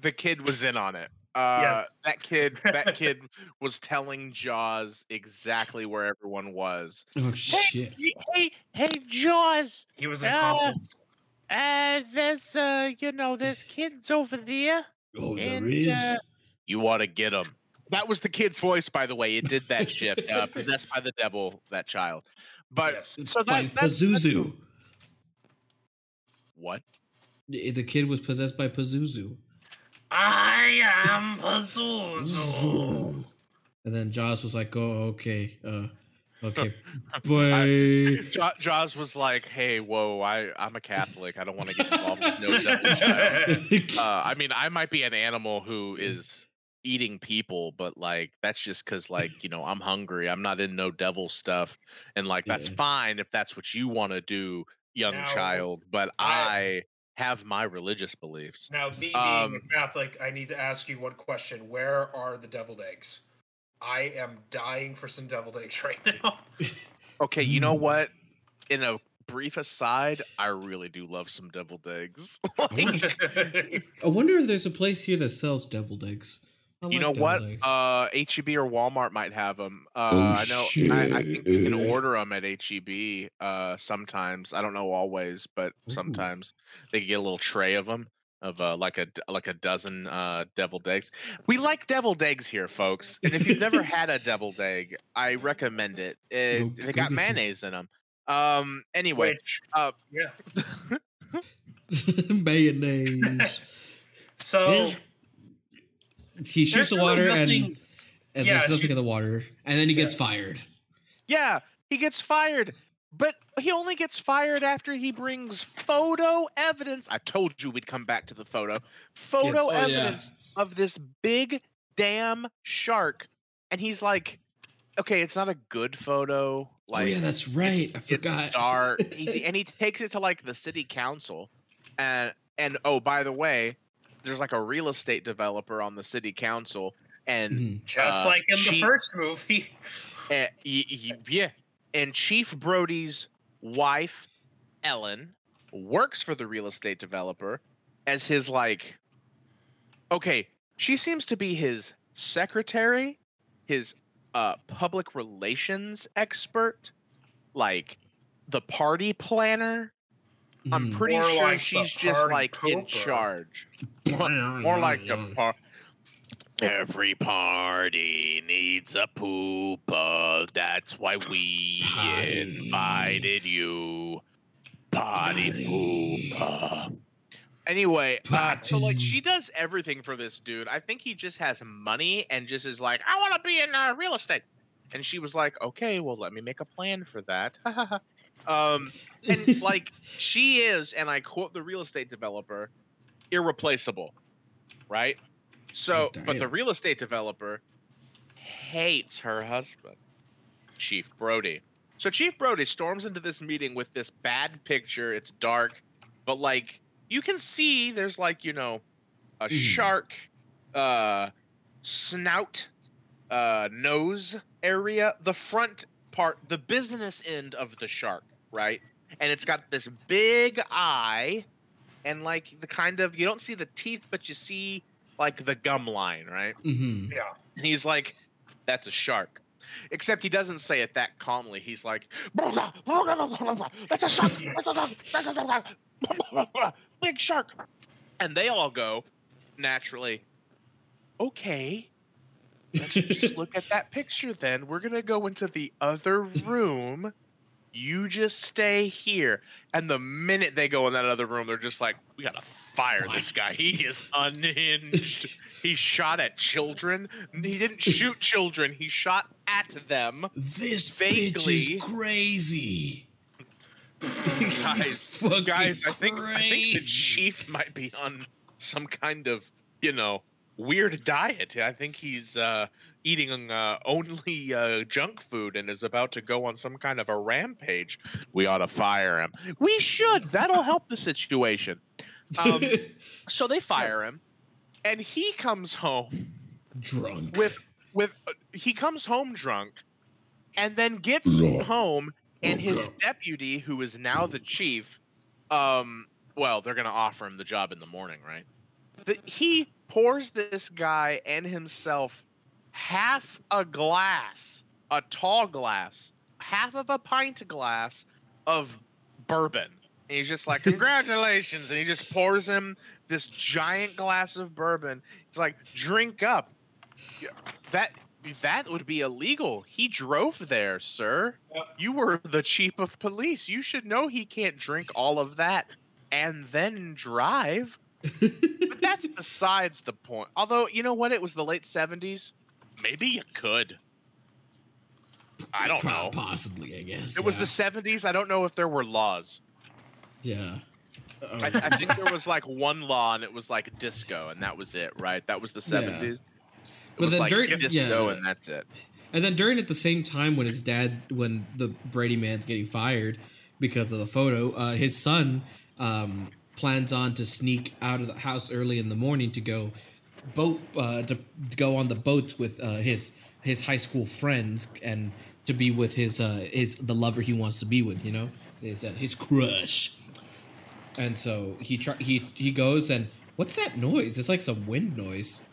The kid was in on it. Uh, Yes. That kid. That kid was telling Jaws exactly where everyone was. Oh shit! Hey, hey, Jaws. He was an Ah. accomplice. Uh, there's uh, you know, there's kids over there. Oh, there and, is. uh, You want to get them. That was the kid's voice, by the way. It did that shift. Uh, possessed by the devil, that child. But Yes. so by that's, that's, that's Pazuzu. what? The the kid was possessed by Pazuzu. I am Pazuzu. And then Jaws was like, "Oh, okay, uh, okay, boy." Ja- Jaws was like, "Hey, whoa, I I'm a Catholic. I don't want to get involved with no devil stuff." Uh, I mean, I might be an animal who is eating people, but like that's just because like you know I'm hungry. I'm not in no devil stuff, and like that's Yeah. fine if that's what you want to do, young Now, child. But I- I have my religious beliefs. Now, me being Um, a Catholic, I need to ask you one question. Where are the deviled eggs? I am dying for some deviled eggs right now. Okay, you know Mm. what? In a brief aside, I really do love some deviled eggs. Like, I wonder if there's a place here that sells deviled eggs. I you like know what? eggs. Uh, HEB or Walmart might have them. Uh, Oh, I know. I, I think you can order them at HEB. Uh, sometimes I don't know always, but Ooh. sometimes they can get a little tray of them of uh, like a like a dozen uh, deviled eggs. We like deviled eggs here, folks. And if you've never had a deviled egg, I recommend it. it Go- they go got get some. mayonnaise in them. Um. Anyway, Which, uh, yeah. Mayonnaise. So His- he shoots there's the water and nothing- and Yeah, there's nothing in the water, and then he gets fired. Yeah, he gets fired, but he only gets fired after he brings photo evidence. I told you we'd come back to the photo. Photo Oh, yeah. evidence of this big damn shark. And he's like, okay, it's not a good photo. Like, oh yeah, that's right. I forgot. It's dark. he, and he takes it to like the city council. And and oh, by the way, there's like a real estate developer on the city council. And Mhm. just uh, like in the first movie, Uh, y- y- yeah, and Chief Brody's wife, Ellen, works for the real estate developer as his like. Okay, she seems to be his secretary, his uh public relations expert, like the party planner. I'm Mhm. pretty More sure like she's just party like in charge. More like the par- Every party needs a pooper. That's why we Potty. invited you. Potty Potty. pooper. Anyway, uh, so like she does everything for this dude. I think he just has money and just is like, I want to be in uh, real estate. And she was like, okay, well, let me make a plan for that. um, and like she is, and I quote the real estate developer, irreplaceable, right? So, Oh, but the real estate developer hates her husband, Chief Brody. So Chief Brody storms into this meeting with this bad picture. It's dark, but like you can see, there's like you know, a Mhm. shark, uh, snout, uh, nose area, the front part, the business end of the shark, right? And it's got this big eye, and like the kind of you don't see the teeth, but you see like the gum line, right? Mhm. yeah. And he's like, "That's a shark." Except he doesn't say it that calmly. He's like, "That's a shark! That's a shark! That's a shark! Big shark!" And they all go, naturally, "Okay, let's just look at that picture. Then we're gonna go into the other room. You just stay here." And the minute they go in that other room, they're just like, "We gotta fire this guy. He is unhinged." He shot at children. He didn't shoot children. He shot at them. This bitch is crazy. Guys, Guys, I think I think the chief might be on some kind of, you know, weird diet. I think he's uh, eating uh, only uh, junk food and is about to go on some kind of a rampage. We ought to fire him. We should. That'll help the situation. Um, so they fire him, and he comes home Drunk. with with uh, he comes home drunk and then gets home and Oh, his deputy who is now the chief um well they're going to offer him the job in the morning right the, he pours this guy and himself half a glass a tall glass half of a pint glass of bourbon and he's just like congratulations and he just pours him this giant glass of bourbon he's like drink up that that would be illegal. He drove there, sir. Yep. You were the chief of police. You should know he can't drink all of that and then drive. But that's besides the point. Although, you know what? It was the late 70s. Maybe you could. I don't Po- know. Possibly, I guess. It was the 70s. I don't know if there were laws. Yeah. I, I think there was like one law and it was like disco and that was it, right? That was the Yeah. 70s. It But was then like during- disco yeah. and that's it. And then during at the same time when his dad, when the Brady man's getting fired because of the photo, uh, his son um, plans on to sneak out of the house early in the morning to go boat uh, to, to go on the boats with uh, his his high school friends and to be with his uh, his the lover he wants to be with. You know, his uh, his crush. And so he try he he goes and what's that noise? It's like some wind noise.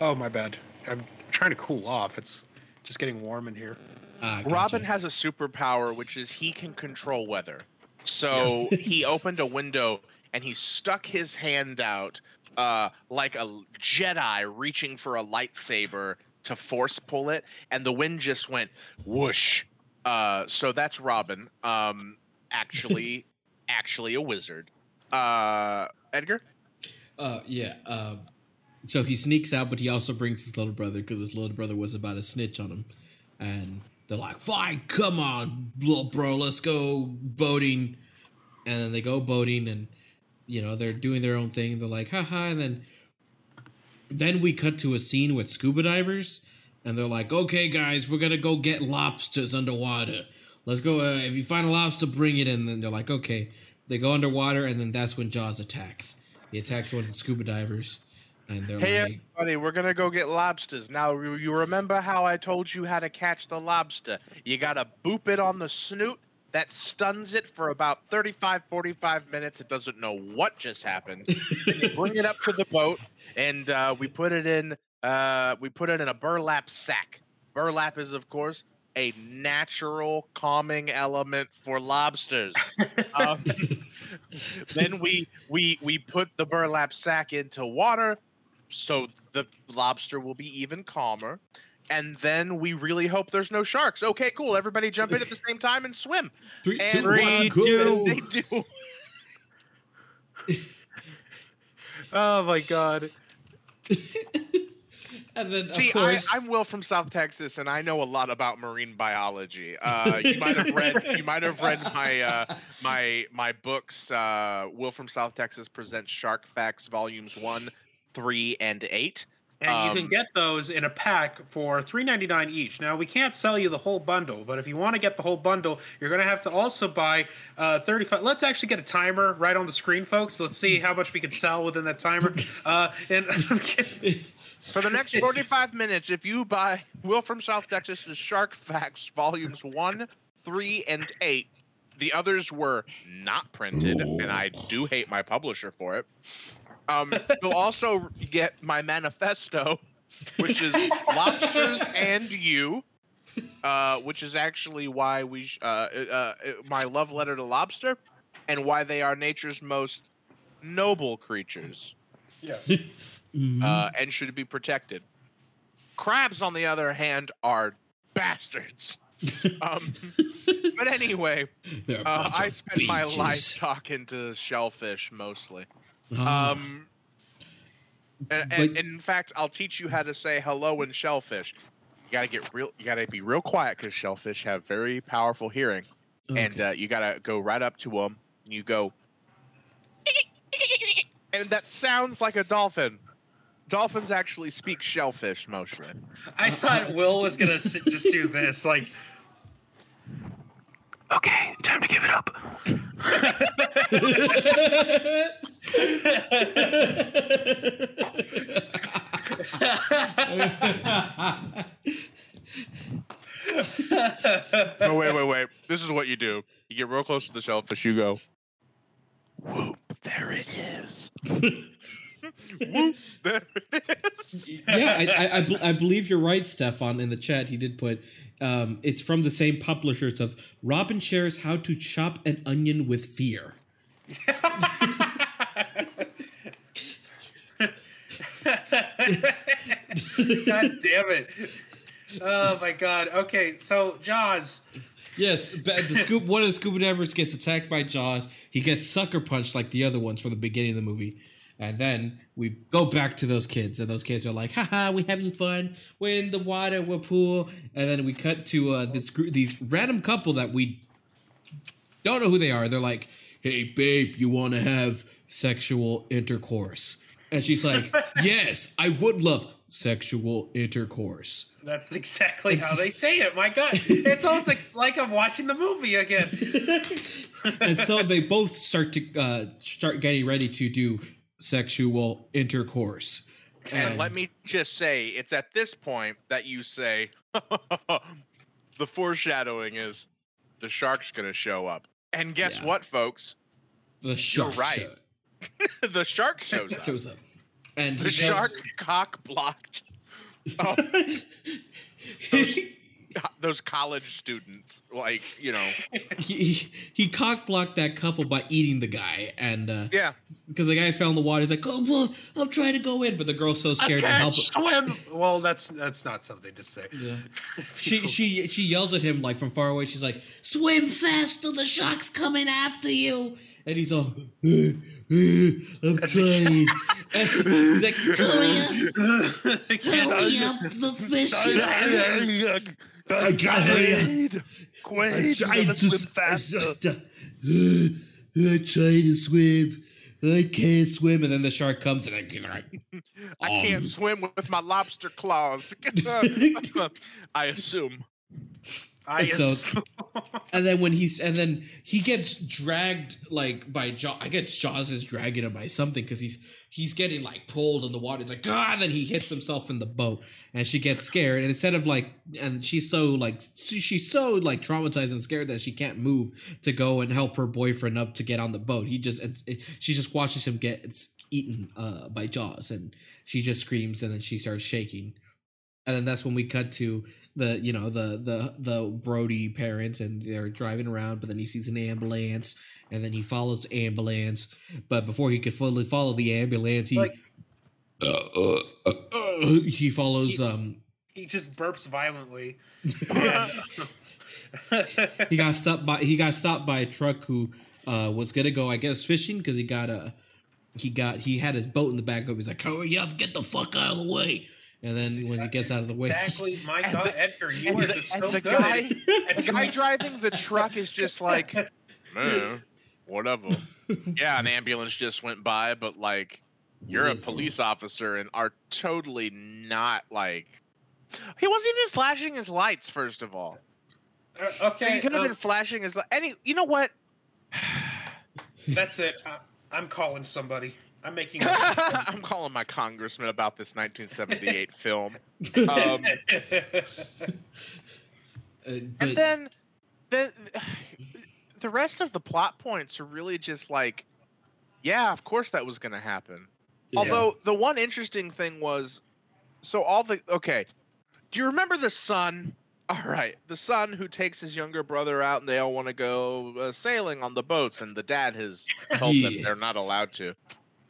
Oh my bad. I'm trying to cool off. It's just getting warm in here. Ah, gotcha. Robin has a superpower, which is he can control weather. So he opened a window and he stuck his hand out uh, like a Jedi reaching for a lightsaber to force pull it, and the wind just went whoosh. Uh, so that's Robin. Um, actually, actually a wizard. Uh, Edgar. Uh, yeah. Uh, so he sneaks out, but he also brings his little brother because his little brother was about to snitch on him, and they're like, "Fine, come on, little bro, let's go boating." And then they go boating, and you know they're doing their own thing. They're like, "Haha!" And then, then we cut to a scene with scuba divers, and they're like, "Okay, guys, we're gonna go get lobsters underwater. Let's go. Uh, if you find a lobster, bring it in." And then they're like, "Okay." They go underwater, and then that's when Jaws attacks. He attacks one of the scuba divers, and they're Hey, like, everybody, we're gonna go get lobsters. Now, you you remember how I told you how to catch the lobster? You gotta boop it on the snoot. That stuns it for about 35, 45 minutes. It doesn't know what just happened. Bring it up to the boat, and uh, we put it in. Uh, we put it in a burlap sack. Burlap is, of course, a natural calming element for lobsters. um, then we we we put the burlap sack into water so the lobster will be even calmer and then we really hope there's no sharks okay cool everybody jump in at the same time and swim Three, and two, Three, one, two. go. they do Oh my god. And then, see of I, course, i'm will from south texas and i know a lot about marine biology uh, you might have read you might have read my uh, my my books uh, will from south texas presents shark facts volumes one three and eight And you Um, can get those in a pack for $3.99 each. Now, we can't sell you the whole bundle, but if you want to get the whole bundle, you're going to have to also buy uh, 35. Let's actually get a timer right on the screen, folks. Let's see how much we can sell within that timer. Uh, and I'm. For the next 45 minutes, if you buy Will from South Texas' Shark Facts Volumes 1, 3, and 8, the others were not printed, and I do hate my publisher for it. Um, you'll also get my manifesto, which is Lobsters and You, uh, which is actually why we, sh- uh, uh, uh, my love letter to lobster, and why they are nature's most noble creatures Yes. Mhm. uh, and should be protected. Crabs, on the other hand, are bastards. um, but anyway, uh, I of spent my life talking to shellfish mostly. Ah. Um, and, But- and in fact, I'll teach you how to say hello in shellfish. You gotta get real. You gotta be real quiet because shellfish have very powerful hearing, and uh, you gotta go right up to them. And you go, and that sounds like a dolphin. Dolphins actually speak shellfish mostly. I thought Will was going to just do this. Like, okay, time to give it up. No, wait, wait, wait. This is what you do. You get real close to the shellfish. You go, whoop, there it is. whoop, there it is. yeah, I, I, I, bel- I believe you're right, Stefan. In the chat, he did put um, it's from the same publishers of Robin shares how to chop an onion with fear. God damn it. Oh my god. Okay, so Jaws. Yes, the scoop. One of the scuba divers gets attacked by Jaws. He gets sucker punched like the other ones from the beginning of the movie. And then we go back to those kids, and those kids are like, "Haha, we're having fun. We're in the water. We're pool." And then we cut to uh, this group, these random couple that we don't know who they are. They're like, "Hey, babe, you want to have sexual intercourse?" And she's like, "Yes, I would love sexual intercourse. That's exactly It's- how they say it. My God, it's almost like, like I'm watching the movie again. and so they both start to uh, start getting ready to do sexual intercourse. And let me just say, it's at this point that you say the foreshadowing is the shark's gonna show up. And guess Yeah. what, folks? the shark right. show- the shark shows up. shows up, and the shark comes- cock blocked Oh. those college students. Like, you know, he, he he cock blocked that couple by eating the guy, and uh, yeah. because the guy fell in the water, he's like, "Oh, well, I'm trying to go in," but the girl's so scared to help. swim. Well, that's that's not something to say. Yeah. She she she yells at him like from far away. She's like, "Swim faster! The shark's coming after you!" And he's all, "Uh, uh, "I'm trying." and he's like, "Hurry up! Hurry up! The fish is." I got Quaid, I'm Quaid, you trying gotta swim faster. just, uh, I'm trying to swim. I can't swim, and then the shark comes and I, I can't swim with my lobster claws. I assume. I And so- assume- and then when he's and then he gets dragged like by Jaws. I guess Jaws is dragging him by something because he's he's getting like pulled in the water. It's like God, then he hits himself in the boat, and she gets scared. And instead of like, and she's so like she's so like traumatized and scared that she can't move to go and help her boyfriend up to get on the boat. He just it's, it, she just watches him get eaten uh, by Jaws, and she just screams and then she starts shaking. And then that's when we cut to the you know the the the Brody parents and they're driving around, but then he sees an ambulance and then he follows the ambulance. But before he could fully follow the ambulance, he Like- uh, uh, uh, uh, he follows um he just burps violently. he got stopped by he got stopped by a truck who uh was gonna go I guess fishing because he got a he got he had his boat in the back of he's like hurry up get the fuck out of the way and then when he gets out of the way exactly. My God, the- Edgar, you and are the- just so the good. guy- The guy driving the truck is just like, man, whatever. Yeah, an ambulance just went by, but like, you're a police officer and are totally not like. He wasn't even flashing his lights. First of all, Uh, he could have um, been flashing his. li- Any, you know what? that's it. I, I'm calling somebody. I'm making. a- I'm calling my congressman about this 1978 film. Um, Uh, and then the the rest of the plot points are really just like yeah of course that was going to happen yeah. although the one interesting thing was so all the okay do you remember the son all right the son who takes his younger brother out and they all want to go uh, sailing on the boats and the dad has told them they're not allowed to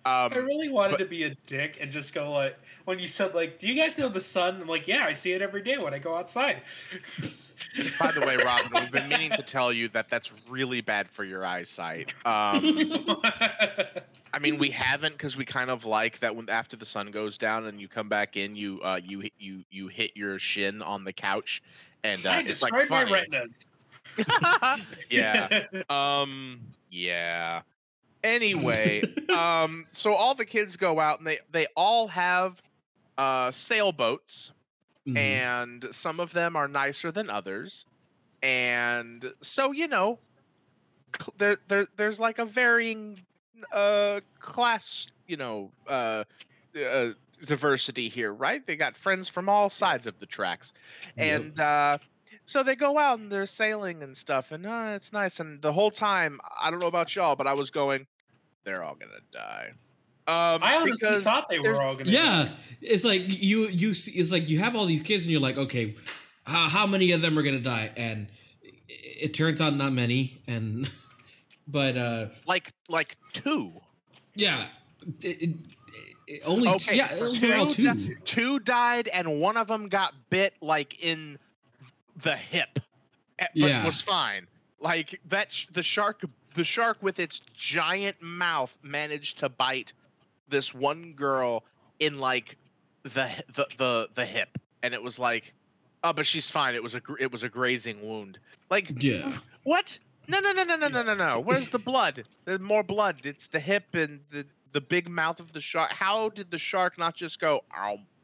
I um really wanted but- to be a dick and just go like when you said like, "Do you guys know the sun?" I'm like, "Yeah, I see it every day when I go outside." by the way robin we've been meaning to tell you that that's really bad for your eyesight um I mean, we haven't because we kind of like that when after the sun goes down and you come back in, you uh you hit- you you hit your shin on the couch, and uh, I it's like destroyed my retinas. yeah. Um. Yeah. Anyway, um. So all the kids go out and they they all have uh sailboats, Mhm. and some of them are nicer than others, and so you know, cl- there there there's like a varying uh class you know uh, uh diversity here right they got friends from all sides of the tracks and uh so they go out and they're sailing and stuff and uh, it's nice and the whole time i don't know about y'all but i was going they're all gonna die. Um I honestly thought they were all gonna. yeah it's like you you see it's like you have all these kids and you're like okay how, how many of them are gonna die? And it, it turns out not many and but uh like like two. Yeah it, it, it- only two, Okay, yeah overall two, two. di- two died and one of them got bit like in the hip. Eh, but Yeah. was fine. Like that sh- the shark the shark with its giant mouth managed to bite this one girl in like the the the, the hip, and it was like, oh, but she's fine. It was a it was a grazing wound. Like yeah, what? No no no no no no no no. Where's the blood? There's more blood. It's the hip and the the big mouth of the shark. How did the shark not just go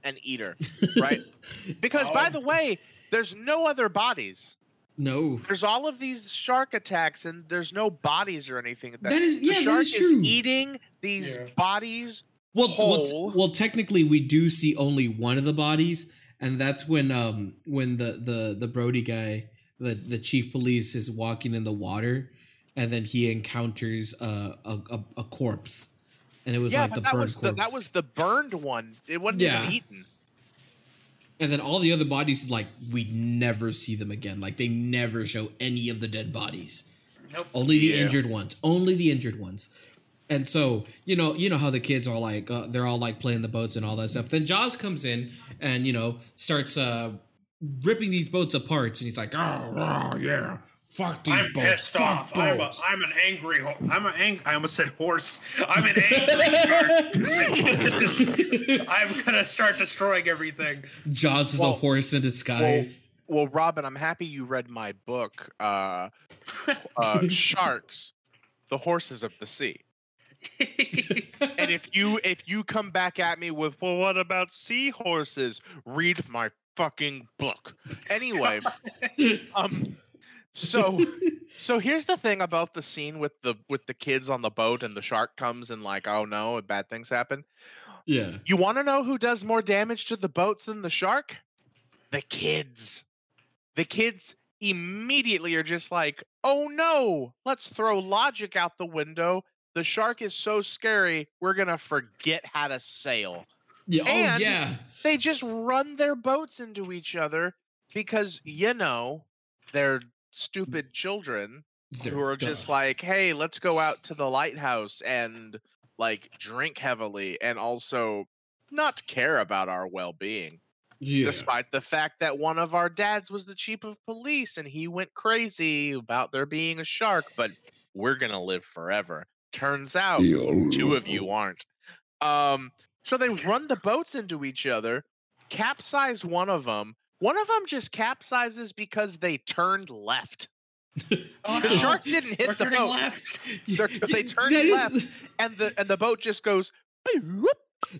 and eat her, right? Because oh. by the oh. way, there's no other bodies no. There's all of these shark attacks, and there's no bodies or anything. That is the yeah, that shark is true. eating these Yeah. bodies. Well, well, t- well, technically, we do see only one of the bodies, and that's when um when the the the Brody guy, the the chief police, is walking in the water, and then he encounters uh, a a, a corpse, and it was yeah, like the that burned was the, corpse. that was the burned one. It wasn't Yeah. even eaten. And then all the other bodies, is like we never see them again. Like they never show any of the dead bodies. Nope. Only the Yeah. injured ones. Only the injured ones. And so, you know, you know how the kids are like, uh, they're all like playing the boats and all that stuff. Then Jaws comes in and you know starts uh ripping these boats apart, and he's like, oh, oh, yeah, fuck these I'm boats, pissed fuck off. I'm, a, boats. I'm an angry. Ho- I'm an ang- I almost said horse. I'm an angry shark. I'm gonna start destroying everything. Jaws is Well- a horse in disguise. Well, Robin, I'm happy you read my book, uh, uh, Sharks, the Horses of the Sea. And if you if you come back at me with, well, what about seahorses? Read my fucking book. Anyway, um, so so here's the thing about the scene with the with the kids on the boat and the shark comes and like, oh no, bad things happen. yeah. You want to know who does more damage to the boats than the shark? The kids. The kids immediately are just like, oh no, let's throw logic out the window. The shark is so scary, we're going to forget how to sail. Yeah. Oh yeah. They just run their boats into each other because, you know, they're stupid children They're who are just like, hey, let's go out to the lighthouse and like drink heavily and also not care about our well being. yeah. Despite the fact that one of our dads was the chief of police and he went crazy about there being a shark, but we're gonna live forever. Turns out two of you aren't. Um, so they run the boats into each other, capsize one of them. One of them just capsizes because they turned left. Oh, The no. shark didn't hit We're the turning boat. left. They're- turned That is- left. and the and the boat just goes. "Boop."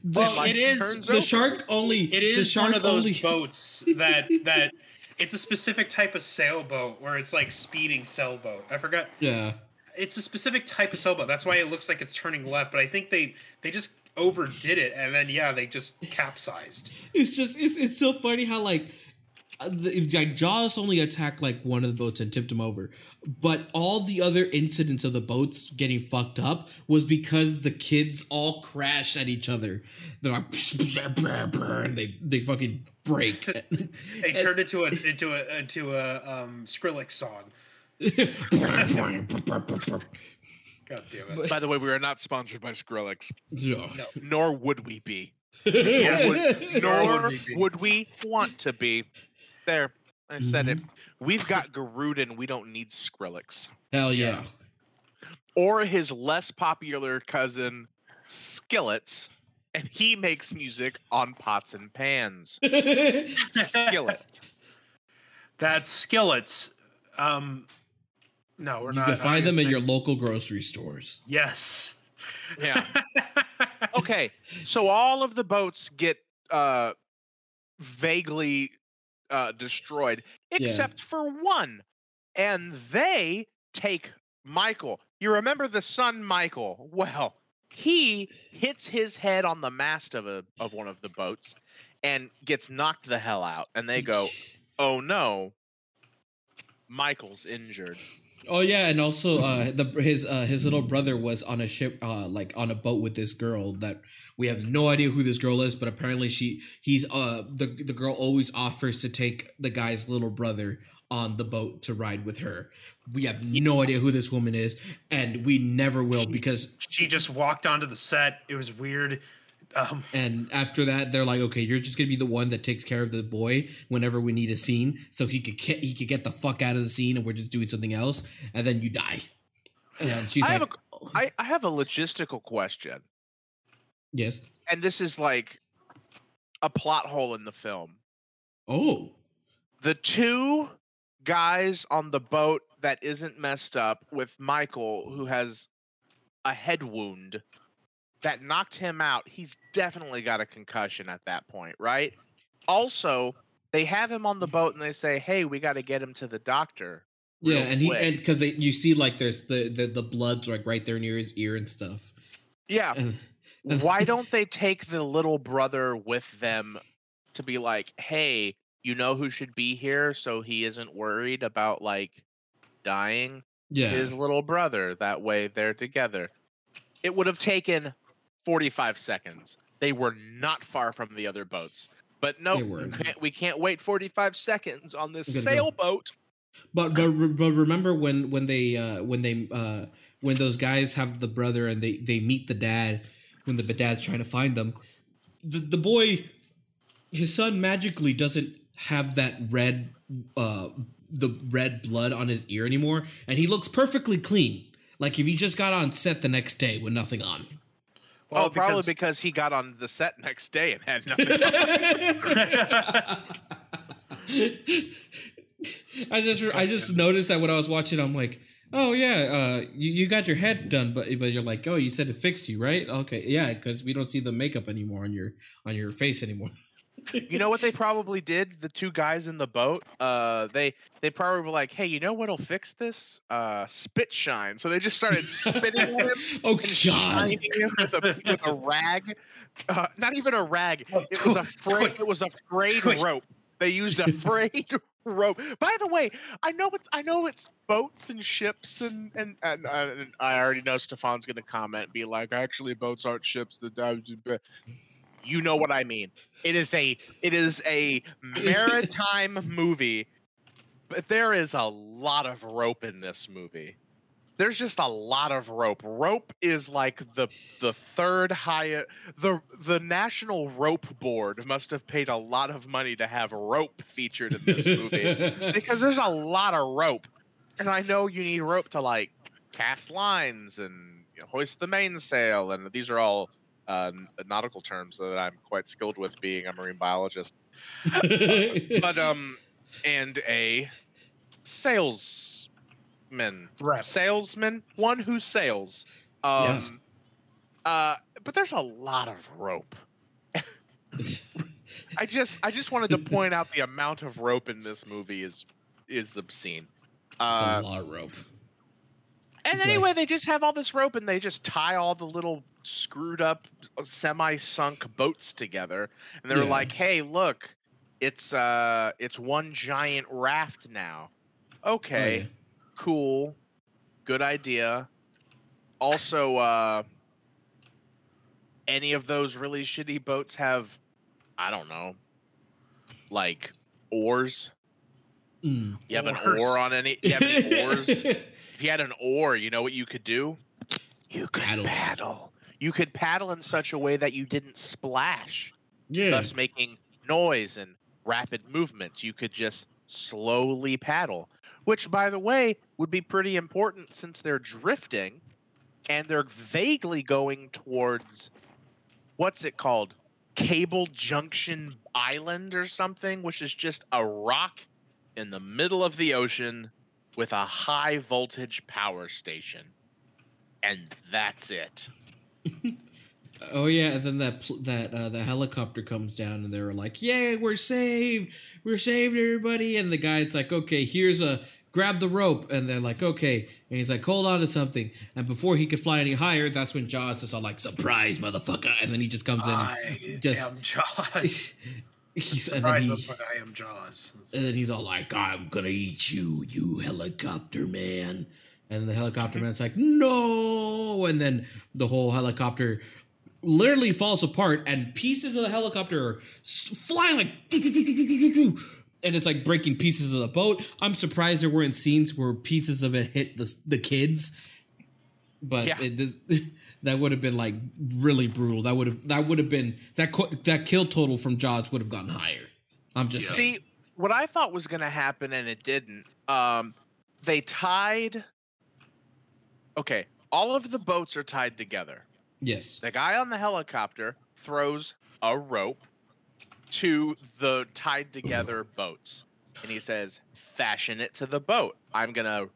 The, Well, sh- like, it is. the over. shark only. It is the shark one of those only, boats that that it's a specific type of sailboat where it's like speeding sailboat. I forgot. Yeah. It's a specific type of sailboat. That's why it looks like it's turning left. But I think they they just overdid it, and then yeah, they just capsized. It's just it's it's so funny how like the, like Jaws only attacked like one of the boats and tipped him over, but all the other incidents of the boats getting fucked up was because the kids all crash at each other. They're like and they they fucking break. They turned into a into a into a um, Skrillex song. God damn it! By the way, we are not sponsored by Skrillex, Yeah. No. nor would we be. Yeah. Would- Nor nor would we be. would we want to be. There, I said it. We've got Garruden. We don't need Skrillex Hell yeah. or his less popular cousin Skillets, and he makes music on pots and pans. Skillet. That's skillets. Um, no, we're you not. can find them at your local grocery stores. Yes. Yeah. okay so all of the boats get uh vaguely uh destroyed except for one and they take michael. You remember the son michael? Well he hits his head on the mast of a of one of the boats and gets knocked the hell out and they go oh no michael's injured Oh yeah, and also uh, the his uh, his little brother was on a ship, uh, like on a boat with this girl that we have no idea who this girl is, but apparently she he's uh the the girl always offers to take the guy's little brother on the boat to ride with her. We have no idea who this woman is, and we never will because. She just walked onto the set. It was weird. Um, And after that, they're like, "Okay, you're just gonna be the one that takes care of the boy whenever we need a scene, so he could get, he could get the fuck out of the scene, and we're just doing something else, and then you die." And she's I like, have a I, I have a logistical question "Yes." and this is like a plot hole in the film. Oh. The two guys on the boat that isn't messed up with Michael, who has a head wound. That knocked him out, he's definitely got a concussion at that point, right? Also, they have him on the boat and they say, "Hey, we got to get him to the doctor." Yeah, and he and because you see like there's the, the the blood's like right there near his ear and stuff. yeah. And, and- Why don't they take the little brother with them to be like, "Hey, you know who should be here, so he isn't worried about like dying." yeah, his little brother. That way they're together. It would have taken 45 seconds. They were not far from the other boats. But no, we can't, we can't wait 45 seconds on this go. sailboat. But but but remember when when they uh when they uh when those guys have the brother and they they meet the dad when the dad's trying to find them, the the boy, his son magically doesn't have that red uh the red blood on his ear anymore, and he looks perfectly clean, like if he just got on set the next day with nothing on. Oh, probably because he got on the set next day and had nothing. I just I just noticed that when I was watching, I'm like, oh yeah, uh, you, you got your head done, but but you're like, oh, you said to fix you, right? Okay, yeah, because we don't see the makeup anymore on your on your face anymore. You know what they probably did? The two guys in the boat, uh, they they probably were like, "Hey, you know what'll fix this? Uh, spit shine." So they just started spitting him oh god, shining him with a with a rag. Uh, not even a rag. Oh, It was a frayed. It was a frayed rope. They used a frayed rope. By the way, I know it's I know it's boats and ships and and and, and I already know Stefan's gonna comment and be like, actually, boats aren't ships. The you know what I mean. It is a it is a maritime movie, but there is a lot of rope in this movie. There's just a lot of rope. Rope is like the the third highest. the The National Rope Board must have paid a lot of money to have rope featured in this movie because there's a lot of rope, and I know you need rope to like cast lines and hoist the mainsail, and these are all uh, nautical terms that I'm quite skilled with, being a marine biologist. But um, and a salesman, Rep. salesman, one who sails. Um, Yes. uh, but there's a lot of rope. I just I just wanted to point out the amount of rope in this movie is is obscene. Uh, a lot of rope. And Yes. anyway, they just have all this rope and they just tie all the little screwed up, semi sunk boats together. And they're Yeah. like, "Hey, look, it's uh, it's one giant raft now." Okay, Oh, yeah. cool, good idea. Also, uh, any of those really shitty boats have, I don't know, like oars. Mm. You have an Oars. oar on any? You have any oars? if you had an oar, you know what you could do? You could Paddle. paddle. You could paddle in such a way that you didn't splash, yeah. thus making noise and rapid movements. You could just slowly paddle, which, by the way, would be pretty important since they're drifting and they're vaguely going towards what's it called? Cable Junction Island or something, which is just a rock in the middle of the ocean with a high voltage power station. And that's it. Oh yeah, and then that pl- that uh, the helicopter comes down, and they're like, "Yay, we're saved! We're saved, everybody!" And the guy's like, "Okay, here's a grab the rope," and they're like, "Okay," and he's like, "Hold on to something." And before he could fly any higher, that's when Jaws is all like, "Surprise, motherfucker!" And then he just comes in. And just Jaws. he's and then he I am Jaws. and then he's all like, "I'm gonna eat you, you helicopter man." And the helicopter man's like, "No!" And then the whole helicopter literally falls apart, and pieces of the helicopter are flying like, and it's like breaking pieces of the boat. I'm surprised there weren't scenes where pieces of it hit the the kids, but Yeah. it, this, that would have been like really brutal. That would have that would have been that co- that kill total from Jaws would have gotten higher. I'm just saying. See, what I thought was going to happen and it didn't. Um, they tied. Okay, all of the boats are tied together. Yes. The guy on the helicopter throws a rope to the tied together boats, and he says, "Fashion it to the boat. I'm gonna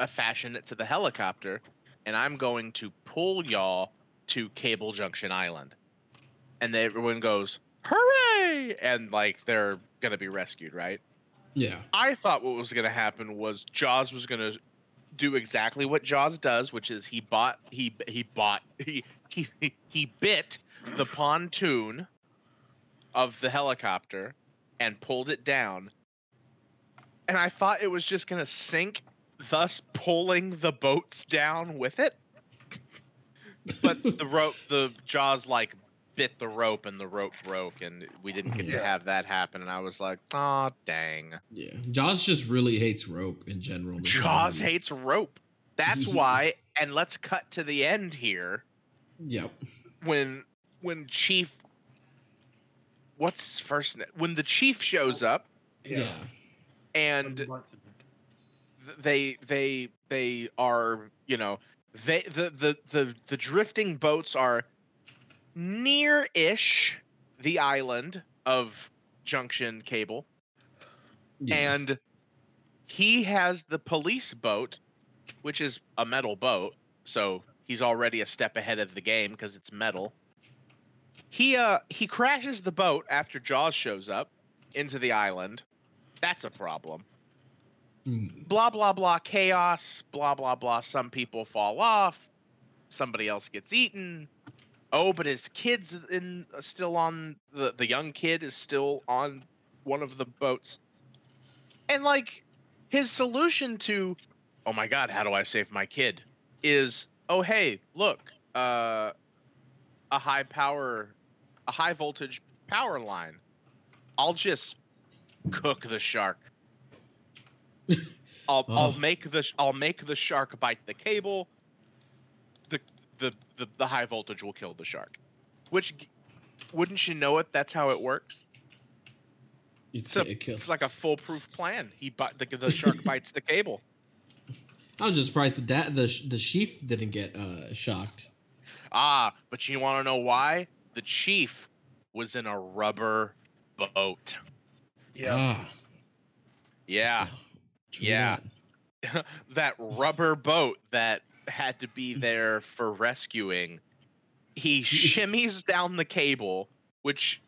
uh, fashion it to the helicopter, and I'm going to pull y'all to Cable Junction Island, and they, everyone goes hooray, and like they're gonna be rescued, right? Yeah. I thought what was gonna happen was Jaws was gonna do exactly what Jaws does, which is he bought he he bought he he he bit the pontoon of the helicopter and pulled it down. And I thought it was just gonna sink, thus pulling the boats down with it. but the rope the Jaws like bit the rope and the rope broke and we didn't get to have that happen and I was like, oh dang. Yeah. Jaws just really hates rope in general. Jaws movie. hates rope. That's why. And let's cut to the end here Yep. when when Chief. What's first name? When the Chief shows up Yeah. and th- they they they are you know they the the the, the drifting boats are near-ish the island of Junction Cable Yeah. and he has the police boat, which is a metal boat, so he's already a step ahead of the game because it's metal. He uh he crashes the boat after Jaws shows up into the island. That's a problem. Blah blah blah chaos, blah blah blah. Some people fall off, somebody else gets eaten. Oh, but his kid's in still on the the young kid is still on one of the boats. And like his solution to oh my god, how do I save my kid is oh hey, look, uh a high power a high voltage power line. I'll just cook the shark. I'll I'll Oh. make the sh- I'll make the shark bite the cable. The the the, the high voltage will kill the shark. Which wouldn't you know it? That's how it works. It's, It's, a, it's like a foolproof plan. He bite the, the shark bites the cable. I was just surprised the da- the sh- the chief didn't get uh, shocked. Ah, but you want to know why? The chief was in a rubber boat. Yeah. Ah, Yeah. True Yeah. that. that rubber boat that had to be there for rescuing. He shimmies down the cable, which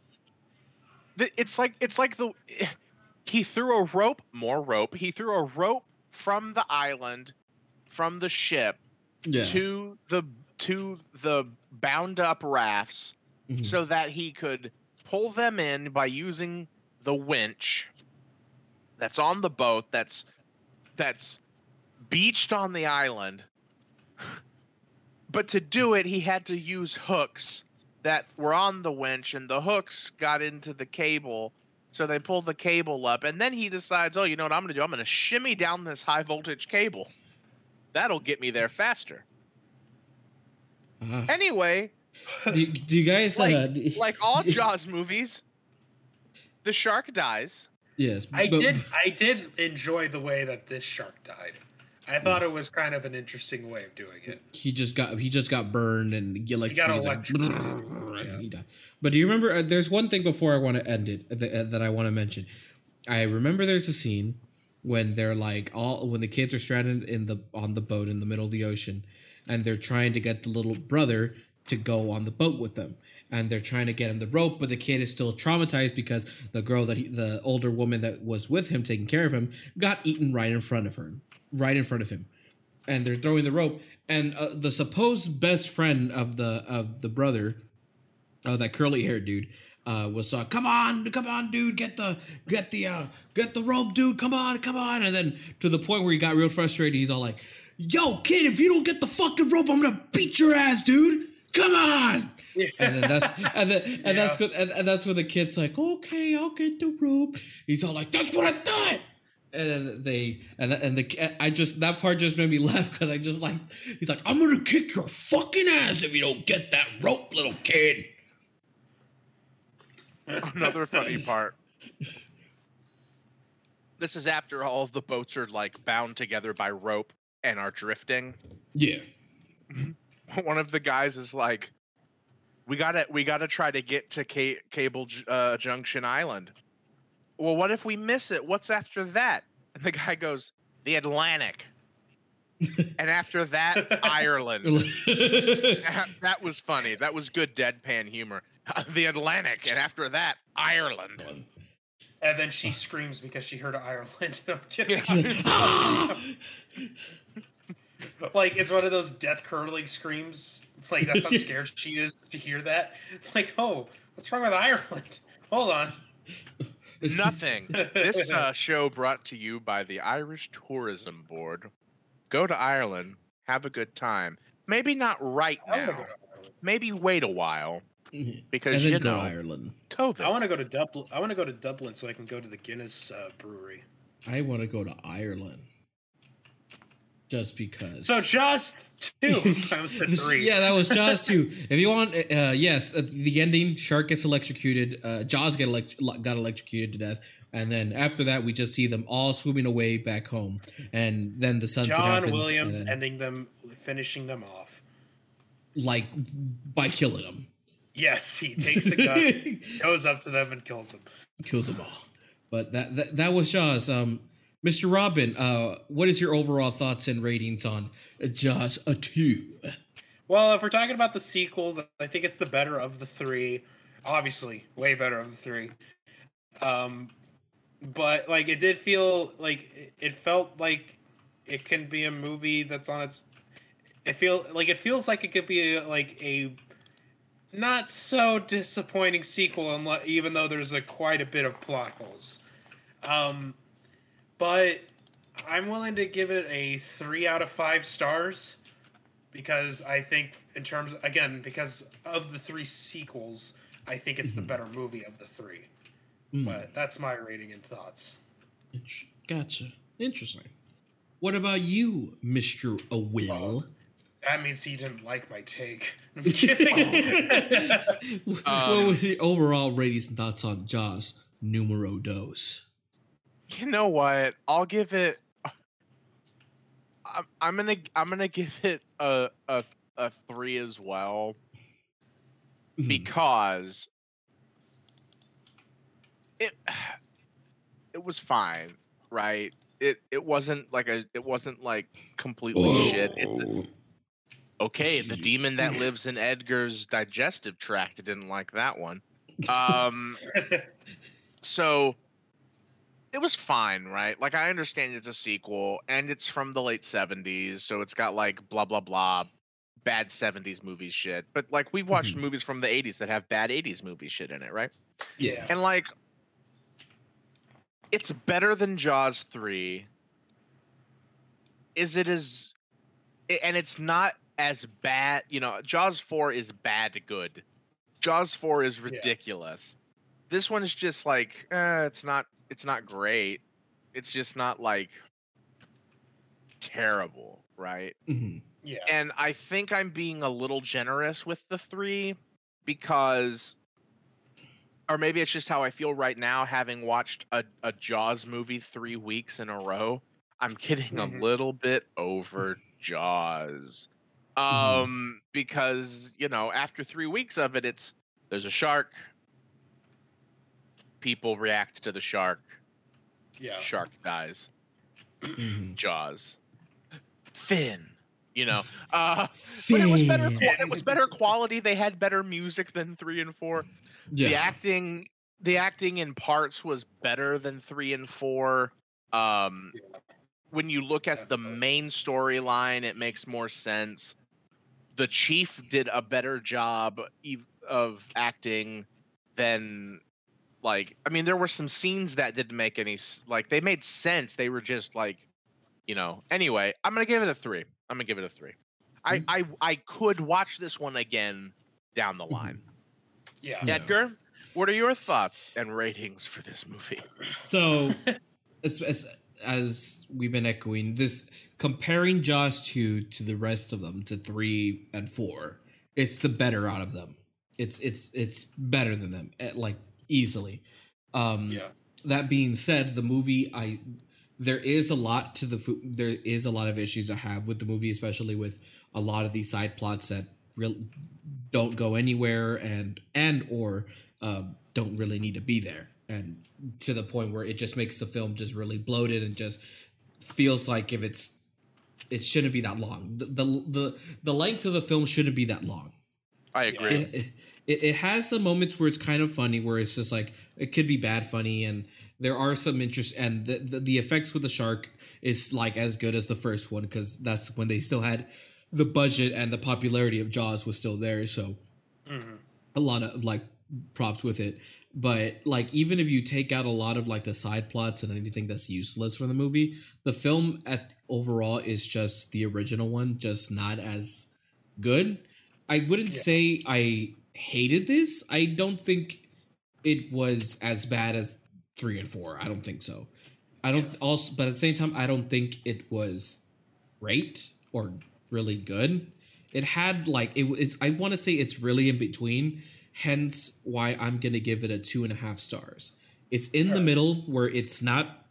it's like it's like the he threw a rope, more rope. He threw a rope from the island, from the ship Yeah. to the to the bound up rafts Mhm. so that he could pull them in by using the winch that's on the boat that's that's beached on the island. But to do it he had to use hooks that were on the winch and the hooks got into the cable. So they pulled the cable up and then he decides oh you know what i'm gonna do? I'm gonna shimmy down this high voltage cable. That'll get me there faster. Ah. anyway do, do you guys like, uh, like all Jaws movies, the shark dies. Yes I but- did. I did enjoy the way that this shark died. I thought Yes. it was kind of an interesting way of doing it. he just got he just got burned and he, got like, and Yeah. he died. But do you remember? Uh, there's one thing before I want to end it that, uh, that I want to mention. I remember there's a scene when they're like all when the kids are stranded in the on the boat in the middle of the ocean, and they're trying to get the little brother to go on the boat with them. And they're trying to get him the rope, but the kid is still traumatized because the girl that he, the older woman that was with him taking care of him got eaten right in front of her, right in front of him. And they're throwing the rope and uh, the supposed best friend of the of the brother uh, that curly haired dude uh, was uh, come on come on dude get the get the uh, get the rope dude come on come on. And then to the point where he got real frustrated he's all like yo kid if you don't get the fucking rope i'm gonna beat your ass dude come on and then that's and then and that's Yeah. and, and that's when the kid's like okay i'll get the rope he's all like that's what i thought and then they and the, and the I just that part just made me laugh because I just like he's like I'm gonna kick your fucking ass if you don't get that rope, little kid. Another funny part. This is after all of the boats are like bound together by rope and are drifting. Yeah, mm-hmm. One of the guys is like, "We gotta, we gotta try to get to Ca- Cable uh, Junction Island." Well, what if we miss it? What's after that? And the guy goes, "The Atlantic." and after that, Ireland. that, that was funny. That was good deadpan humor. the Atlantic, and after that, Ireland. And then she screams because she heard Ireland. I'm kidding. Like it's one of those death curdling screams. Like that's how scared she is to hear that. Like, oh, what's wrong with Ireland? Hold on. Nothing. this uh, show brought to you by the Irish Tourism Board. Go to Ireland, have a good time. Maybe not right now. Maybe wait a while because and then you go know Ireland. COVID. I want to go to Dublin. I want to go to Dublin so I can go to the Guinness uh, brewery. I want to go to Ireland. Just because. So just two. I was at three. yeah, that was Jaws two. If you want, uh, yes, the ending, Shark gets electrocuted. Uh, Jaws get elect- got electrocuted to death, and then after that, we just see them all swimming away back home, and then the sunset John happens. Williams then, ending them, finishing them off. like by killing them, Yes, he takes a gun, goes up to them, and kills them. kills them all. But that that, that was Jaws. Um, Mr. Robin, uh, what is your overall thoughts and ratings on Jaws a two? Well, if we're talking about the sequels, I think it's the better of the three. Obviously, way better of the three. Um, but like it did feel like it felt like it can be a movie that's on its. It feel like it feels like it could be a, like a not so disappointing sequel, unless, even though there's a quite a bit of plot holes. Um, but I'm willing to give it a three out of five stars because I think, in terms again, because of the three sequels, I think it's the better movie of the three. Mm, But that's my rating and thoughts. gotcha. Interesting. What about you, Mr. A Will? That means he didn't like my take. I'm kidding. what Um, was your overall ratings and thoughts on Jaws numero dos? You know what? I'll give it. I'm, I'm gonna I'm gonna give it a a a three as well Mhm. because it it was fine, right? It it wasn't like a it wasn't like completely shit. It, okay, the demon that lives in Edgar's digestive tract didn't like that one. Um, so it was fine, right? Like I understand it's a sequel and it's from the late 70s, so it's got like blah blah blah bad 70s movie shit. But like we've watched Mhm. movies from the 80s that have bad 80s movie shit in it, right? Yeah. And like it's better than Jaws 3. Is it as and it's not as bad, you know, Jaws 4 is bad to good. Jaws 4 is ridiculous. This one is just like, eh, it's not it's not great. It's just not like terrible, right? Mhm. yeah. And I think I'm being a little generous with the three because, or maybe it's just how I feel right now, having watched a, a Jaws movie three weeks in a row. I'm getting Mhm. a little bit over Jaws. Mhm. Um, because, you know, after three weeks of it, it's there's a shark. People react to the shark. Yeah. Shark dies. Mhm. Jaws. Finn. You know. Uh but it was better. Finn. It was better quality. They had better music than three and four. Yeah. The acting, the acting in parts was better than three and four. Um, when you look at the main storyline, it makes more sense. The chief did a better job of acting than like I mean there were some scenes that didn't make any like they made sense. They were just like you know. Anyway, I'm going to give it a 3. I'm going to give it a 3. I. I I could watch this one again down the line. Yeah. Yeah. Edgar, what are your thoughts and ratings for this movie? So, as, as as we've been echoing, this comparing Jaws two to the rest of them to three and four, it's the better out of them. It's it's it's better than them, eh, like easily. Um, Yeah. that being said, the movie I there is a lot to the there is a lot of issues I have with the movie, especially with a lot of these side plots that real don't go anywhere and and or um, don't really need to be there, and to the point where it just makes the film just really bloated and just feels like if it's it shouldn't be that long. The the the, the length of the film shouldn't be that long. I agree. It, it it it has some moments where it's kind of funny, where it's just like it could be bad funny, and there are some interest, and the the, the effects with the shark is like as good as the first one because that's when they still had the budget and the popularity of Jaws was still there, so Mhm. a lot of like props with it but like even if you take out a lot of like the side plots and anything that's useless from the movie the film at overall is just the original one just not as good i wouldn't Yeah. say i hated this i don't think it was as bad as three and four. I don't think so. I don't th- also but at the same time i don't think it was great or really good. It had like it was i want to say it's really in between hence why i'm gonna give it a two and a half stars. It's in the Alright. middle where it's not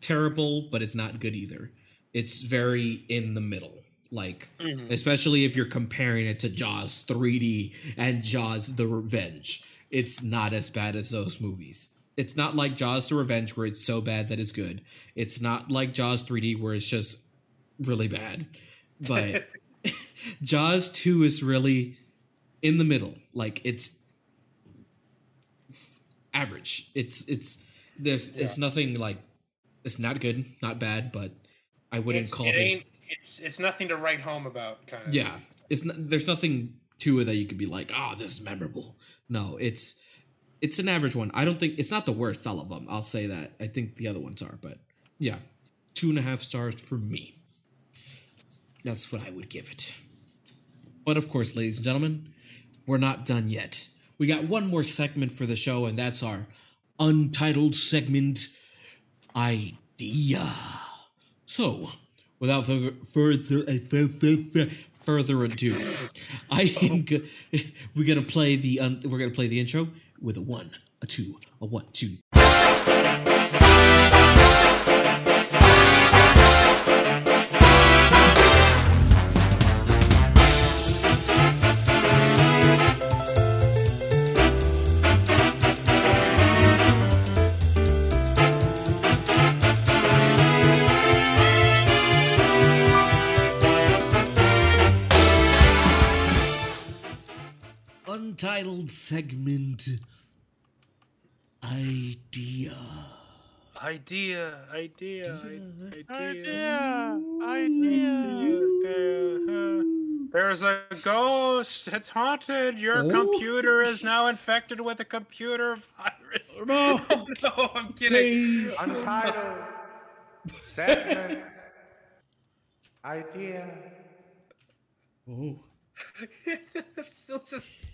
terrible but it's not good either. It's very in the middle like Mhm. especially if you're comparing it to jaws 3d and jaws the revenge it's not as bad as those movies it's not like jaws the revenge where it's so bad that it's good it's not like jaws 3d where it's just really bad but Jaws 2 is really in the middle. Like it's average. It's it's there's it's nothing like it's not good, not bad, but I wouldn't It's, call it this it's it's nothing to write home about, kind of. yeah. It's not, there's nothing to it that you could be like, "Oh, this is memorable." No, it's it's an average one. I don't think it's not the worst. All of them, I'll say that. I think the other ones are, but yeah, two and a half stars for me. That's what I would give it. But of course, ladies and gentlemen, we're not done yet. We got one more segment for the show, and that's our untitled segment idea. So, without further further eh, further ado, I am we're gonna play the un- we're gonna play the intro with a one, a two, a one, two. Segment idea. Idea, idea, i- Idea, idea. There's a ghost. It's haunted. Your Oh. computer is now infected with a computer virus. Oh, no, Oh, no, I'm kidding. please. Untitled segment idea. Oh. I'm still just.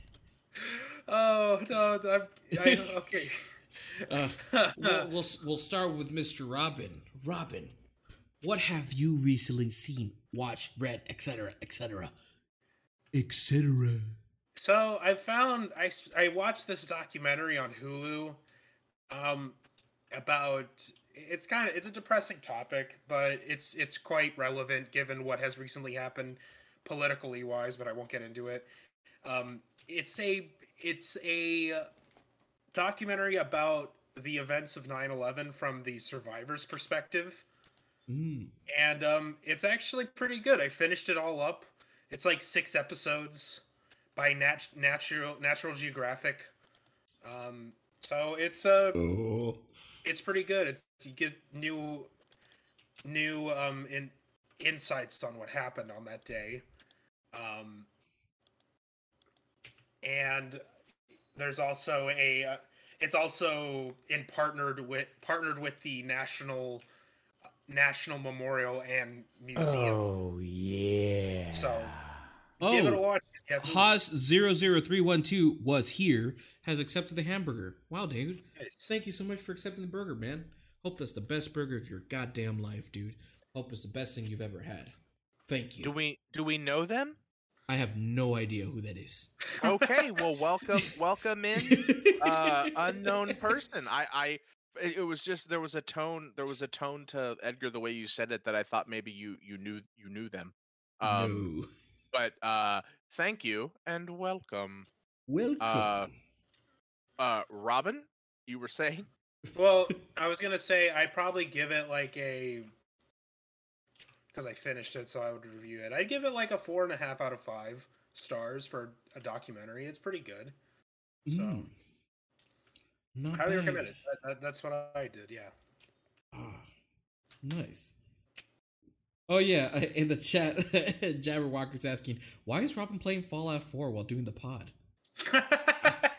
Oh no! I'm, I, okay. Uh, we'll, we'll we'll start with Mr. Robin. Robin, what have you recently seen, watched, read, etc., etc., etc.? So I found I I watched this documentary on Hulu, um, about it's kind of it's a depressing topic, but it's it's quite relevant given what has recently happened politically wise. But I won't get into it. Um, it's a it's a documentary about the events of 9-11 from the survivors' perspective Mm. and um, it's actually pretty good. I finished it all up. It's like six episodes by Nat- Natural Natural Geographic. Um, so it's uh, Oh. it's pretty good. It's you get new new um in insights on what happened on that day. Um, and there's also a uh, it's also in partnered with partnered with the national national memorial and museum Oh yeah. so give it a Oh, watch Yeah, Haas00312 was here, has accepted the hamburger. Wow, dude. nice. Thank you so much for accepting the burger, man. Hope that's the best burger of your goddamn life, dude. Hope it's the best thing you've ever had. Thank you. Do we do we know them? I have no idea who that is. Okay, well welcome welcome in uh unknown person. I I it it was just there was a tone there was a tone to Edgar the way you said it that I thought maybe you you knew you knew them. Um no. but uh thank you and welcome. Welcome. uh, Uh Robin, you were saying? well i was gonna say i'd probably give it like a because I finished it, so I would review it. I'd give it like a four and a half out of five stars for a documentary. It's pretty good. So Mm. Not highly bad. recommend it. That, that, that's what I did. Yeah. Ah, nice. Oh yeah, in the chat, Jabberwocker's asking, "Why is Robin playing Fallout 4 while doing the pod?"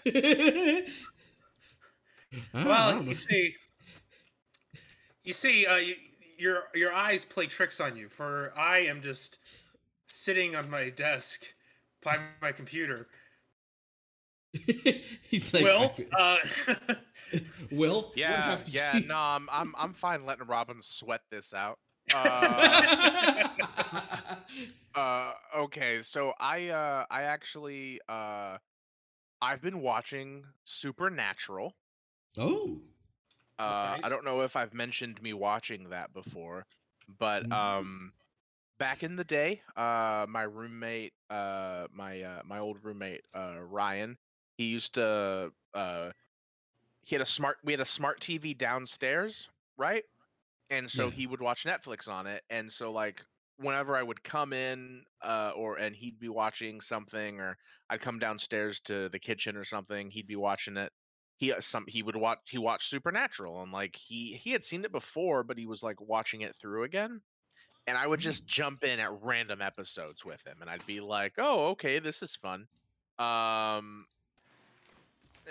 Ah, well, you see, you see, uh, you, your your eyes play tricks on you. For I am just sitting on my desk by my computer. He's like, I Will, uh, Will, Yeah, yeah, you- no, I'm I'm I'm fine letting Robin sweat this out. Uh, uh okay, so I uh I actually uh I've been watching Supernatural. oh, Uh Nice. I don't know if I've mentioned me watching that before, but um back in the day, uh my roommate uh my uh my old roommate uh Ryan, he used to uh he had a smart we had a smart TV downstairs, right? And so Yeah. he would watch Netflix on it and so like whenever I would come in uh or and he'd be watching something or I'd come downstairs to the kitchen or something, he'd be watching it he uh, some he would watch he watched supernatural and like he he had seen it before but he was like watching it through again and i would just jump in at random episodes with him and i'd be like oh okay this is fun. Um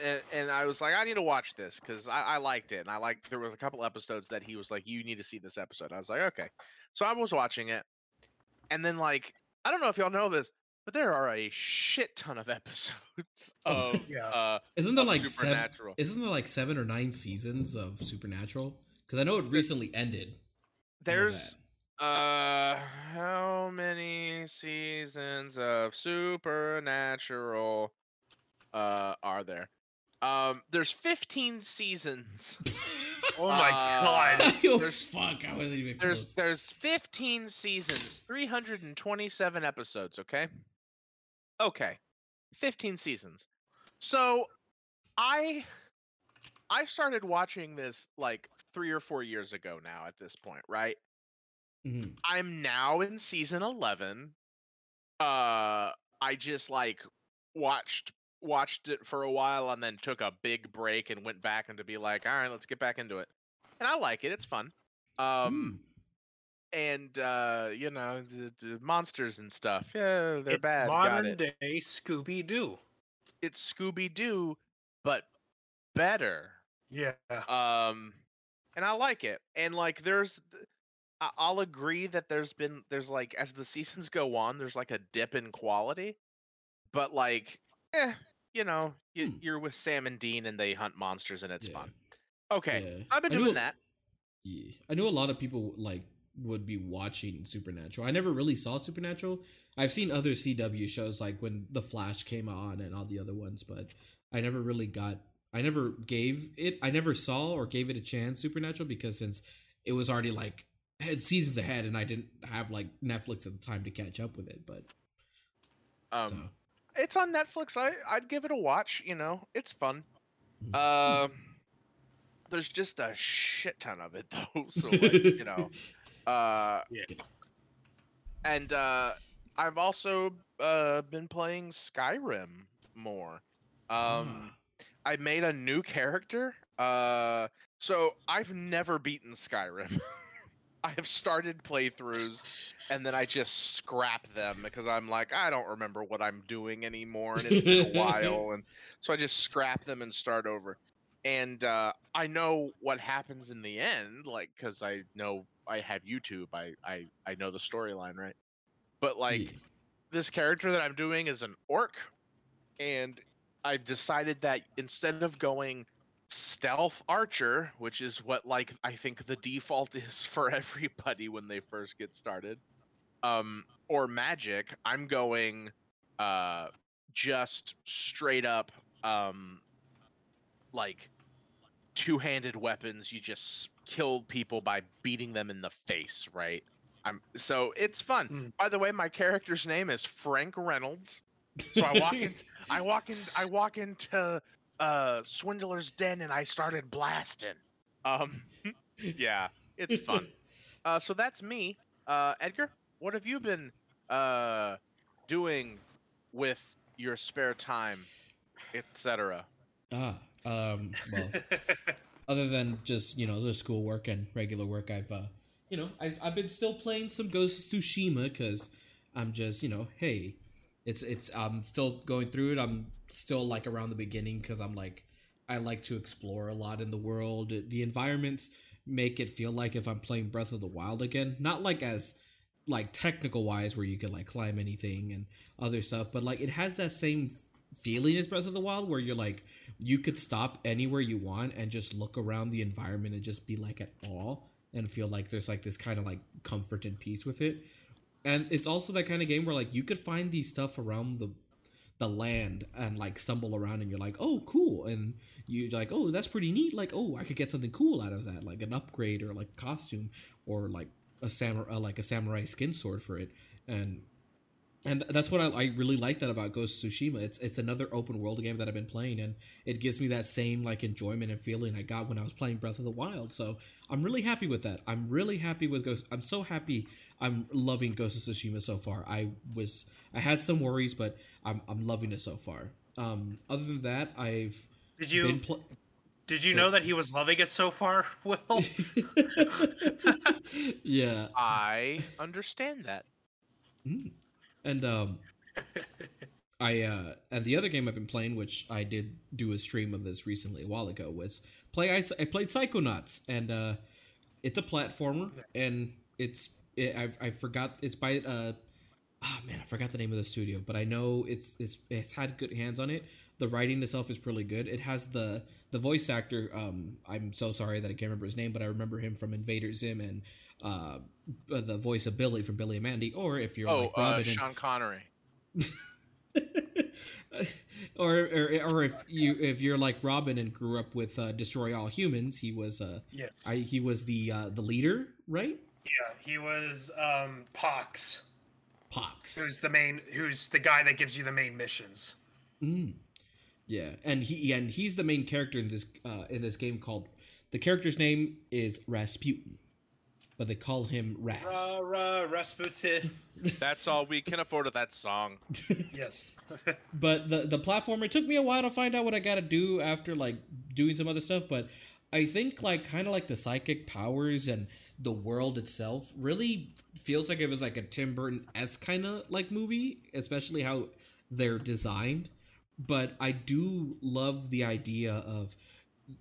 and, and i was like i need to watch this because I, I liked it and i like there was a couple episodes that he was like you need to see this episode. I was like okay. So i was watching it and then like i don't know if y'all know this but there are a shit ton of episodes Oh, yeah. uh isn't there of like seven? Supernatural. Isn't there like seven or nine seasons of Supernatural? Because I know it recently ended. There's uh how many seasons of Supernatural uh are there? Um there's 15 seasons. oh my Uh, god! oh there's- fuck! I wasn't even There's close. there's 15 seasons, 327 episodes, okay? Okay. 15 seasons. So I I started watching this like 3 or 4 years ago now at this point, right? Mhm. I'm now in season 11. Uh I just like watched watched it for a while and then took a big break and went back and to be like, "All right, let's get back into it." And I like it. It's fun. Um and uh you know, the, the monsters and stuff. Yeah, they're It's bad. Got Modern day Scooby Doo. It's Scooby Doo but better. Yeah. um and i like it and like there's i'll agree that there's been there's like as the seasons go on there's like a dip in quality but like eh you know you, Hmm. you're with sam and dean and they hunt monsters and it's Yeah, fun okay yeah. i've been I doing that Yeah, I know a lot of people like would be watching Supernatural. I never really saw Supernatural. I've seen other CW shows like when The Flash came on and all the other ones, but I never really got. I never gave it. I never saw or gave it a chance Supernatural because since it was already like had seasons ahead and I didn't have like Netflix at the time to catch up with it. But um so it's on netflix i i'd give it a watch you know it's fun um there's just a shit ton of it though so like you know uh Yeah. and uh i've also uh been playing skyrim more um Ah. i made a new character uh so i've never beaten skyrim i have started playthroughs and then i just scrap them because i'm like i don't remember what i'm doing anymore and it's been a while and so i just scrap them and start over and uh, i know what happens in the end like because i know i have youtube i i, I know the storyline right but like Yeah. this character that i'm doing is an orc and i've decided that instead of going stealth archer which is what like i think the default is for everybody when they first get started um or magic i'm going uh just straight up um like two-handed weapons you just kill people by beating them in the face right? I'm so it's fun. Mm. by the way my character's name is frank reynolds. So i walk in i walk in i walk into uh swindler's den and i started blasting. Um yeah. it's fun. Uh so that's me. Uh, Edgar, what have you been uh, doing with your spare time, etc.? Ah, um, well, other than just you know the schoolwork and regular work, I've uh, you know I, I've been still playing some Ghost of Tsushima because I'm just you know hey, it's it's I'm still going through it. I'm still like around the beginning because I'm like I like to explore a lot in the world. The environments make it feel like if I'm playing Breath of the Wild again, not like as like technical wise where you can like climb anything and other stuff, but like it has that same feeling as Breath of the Wild where you're like you could stop anywhere you want and just look around the environment and just be like at awe and feel like there's like this kind of like comfort and peace with it. And it's also that kind of game where like you could find these stuff around the the land and like stumble around and you're like, oh cool. And you're like, oh that's pretty neat. Like, oh I could get something cool out of that, like an upgrade or like costume or like a samurai like a samurai skin sword for it. And and that's what I, I, really like that about Ghost of Tsushima. It's it's another open world game that I've been playing, and it gives me that same like enjoyment and feeling I got when I was playing Breath of the Wild. So I'm really happy with that. I'm really happy with Ghost. I'm so happy. I'm loving Ghost of Tsushima so far. I was I had some worries, but I'm I'm loving it so far. Um, other than that, I've did you pl- did you know that he was loving it so far, Will? yeah, I understand that. Mm. And um I uh and the other game I've been playing, which I did do a stream of this recently a while ago, was play I, I played Psychonauts. And uh it's a platformer and it's it, I've I forgot it's by uh oh man I forgot the name of the studio but I know it's it's it's had good hands on it. The writing itself is pretty good. It has the the voice actor um I'm so sorry that I can't remember his name but I remember him from Invader Zim and uh, the voice of Billy from Billy and Mandy, or if you're oh, like Robin, uh, Sean and... Connery. or, or or if you if you're like Robin and grew up with uh, Destroy All Humans, he was uh yes I, he was the uh, the leader, right? Yeah, he was um Pox. Pox. Who's the main? Who's the guy that gives you the main missions? Mm. Yeah, and he and he's the main character in this uh, in this game called the character's name is Razputin but they call him Raz. Ra, ra, Rasputin. That's all we can afford of that song. yes. but the the platformer took me a while to find out what I got to do after like doing some other stuff, but I think like kind of like the psychic powers and the world itself really feels like it was like a Tim Burton s kind of like movie, especially how they're designed. But I do love the idea of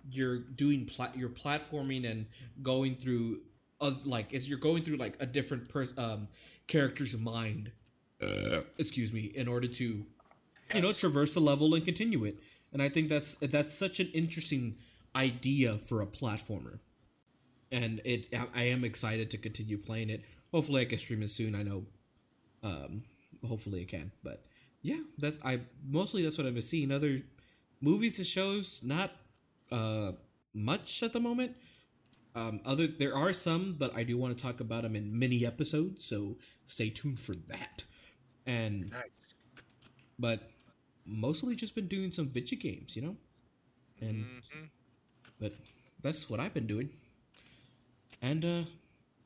you're doing plat you're platforming and going through of like as you're going through like a different person um character's mind uh, excuse me in order to yes. you know traverse the level and continue it. And i think that's that's such an interesting idea for a platformer. And it i am excited to continue playing it. Hopefully i can stream it soon. I know um hopefully i can. But yeah that's i mostly that's what i've been seeing. Other movies and shows not uh much at the moment um, other there are some, but I do want to talk about them in mini episodes, so stay tuned for that. And nice. but mostly just been doing some video games, you know, and mm-hmm. but that's what I've been doing. And uh,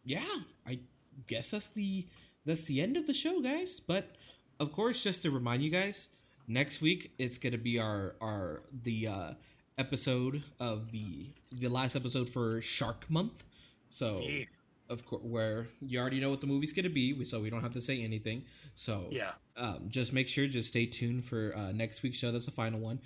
yeah, I guess that's the that's the end of the show, guys. But of course, just to remind you guys, next week it's gonna be our our the uh episode of the the last episode for Shark Month. So yeah. of course, where you already know what the movie's gonna be, so we don't have to say anything. So yeah, um, just make sure just stay tuned for uh, next week's show. That's the final one.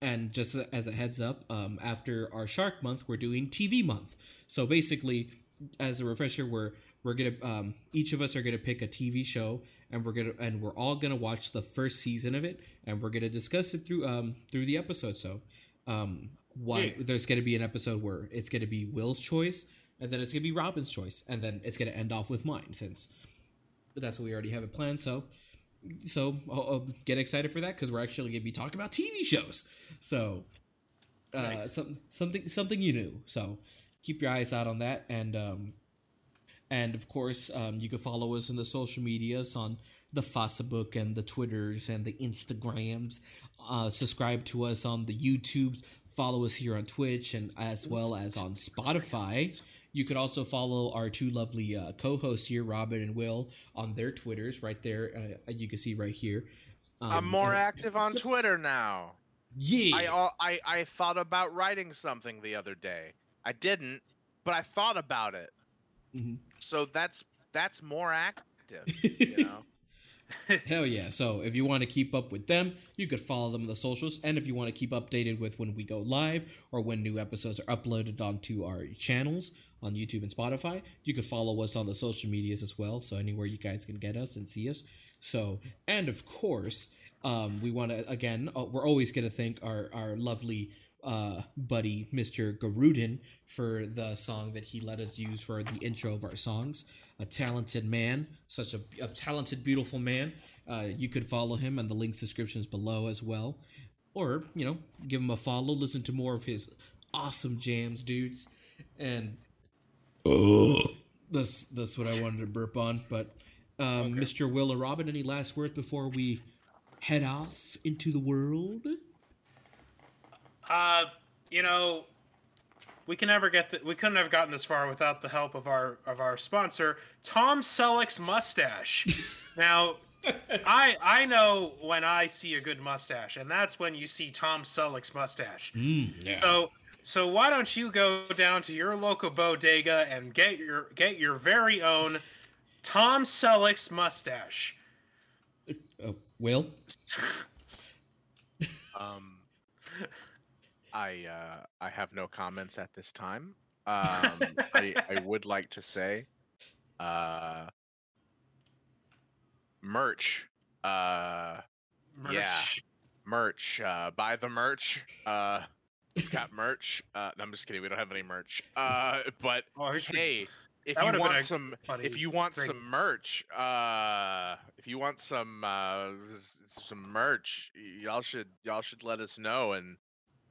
And just as a heads up, um, after our Shark Month, we're doing TV Month. So basically, as a refresher, we're we're gonna um, each of us are gonna pick a TV show, and we're gonna and we're all gonna watch the first season of it, and we're gonna discuss it through um through the episode. So um one yeah. there's going to be an episode where it's going to be Will's choice and then it's going to be Robin's choice and then it's going to end off with mine since that's what we already have it planned so so I'll, I'll get excited for that because we're actually going to be talking about TV shows so uh nice. some, something something you knew so keep your eyes out on that and um and of course um, you can follow us in the social medias on the Facebook and the Twitters and the Instagrams. Uh, subscribe to us on the YouTubes. Follow us here on Twitch and as well as on Spotify. You could also follow our two lovely uh, co-hosts here, Robin and Will, on their Twitters right there. Uh, you can see right here. I'm Um, more and- active on Twitter now. Yeah. I, I I thought about writing something the other day. I didn't, but I thought about it. Mhm. So that's that's more active. You know. Hell yeah. So if you want to keep up with them, you could follow them on the socials. And if you want to keep updated with when we go live or when new episodes are uploaded onto our channels on YouTube and Spotify, you could follow us on the social medias as well. So anywhere you guys can get us and see us. So, and of course, um, we want to, again, uh, we're always going to thank our, our lovely uh, buddy, Mr. Garruden, for the song that he let us use for the intro of our songs. A talented man, such a, a talented, beautiful man. Uh, you could follow him, and the links descriptions below as well. Or, you know, give him a follow, listen to more of his awesome jams, dudes. And that's, that's what I wanted to burp on. But, um, Mr. Will or Robin, any last words before we head off into the world? Uh, you know, we can never get the, we couldn't have gotten this far without the help of our of our sponsor, Tom Selleck's mustache. now, I I know when I see a good mustache, and that's when you see Tom Selleck's mustache. Mm, yeah. So so why don't you go down to your local bodega and get your get your very own Tom Selleck's mustache. Uh, Will? Um, I uh, I have no comments at this time. Um, I I would like to say, uh, merch. Uh, Merch. Yeah. merch. Uh, buy the merch. Uh, got merch. Uh, no, I'm just kidding. We don't have any merch. Uh, but Oh, hey, if you want some, if you want thing. some merch, uh, if you want some uh, some merch, y'all should, y'all should let us know and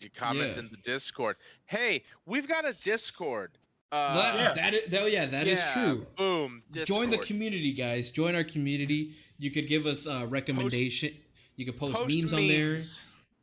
you comment Yeah. in the Discord. Hey, we've got a Discord. Uh, that, yeah. that is, that, yeah, that is yeah, true. Boom. Join the community, guys. Join our community. You could give us a recommendation. you could post, Post memes, on there.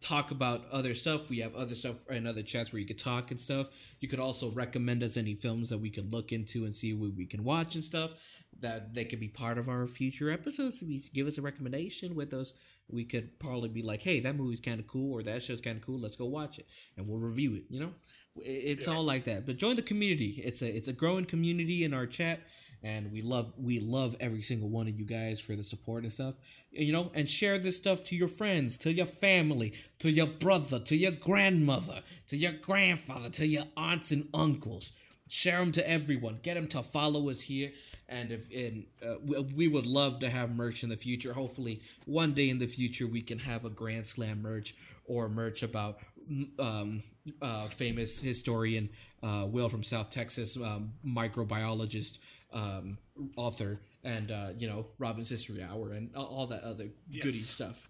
Talk about other stuff. We have other stuff and other chats where you could talk and stuff. You could also recommend us any films that we could look into and see what we can watch and stuff. That they could be part of our future episodes. If you give us a recommendation with us, we could probably be like, "Hey, that movie's kind of cool," or "That show's kind of cool. Let's go watch it," and we'll review it. You know, It's all like that. But join the community. It's a it's a growing community in our chat, and we love we love every single one of you guys for the support and stuff. You know, and share this stuff to your friends, to your family, to your brother, to your grandmother, to your grandfather, to your aunts and uncles. Share them to everyone. Get them to follow us here. And if in uh, we, we would love to have merch in the future. Hopefully, one day in the future we can have a Grand Slam merch or merch about um, uh, famous historian uh, Will from South Texas, um, microbiologist, um, author, and uh, you know Robin's History Hour and all, all that other goody stuff.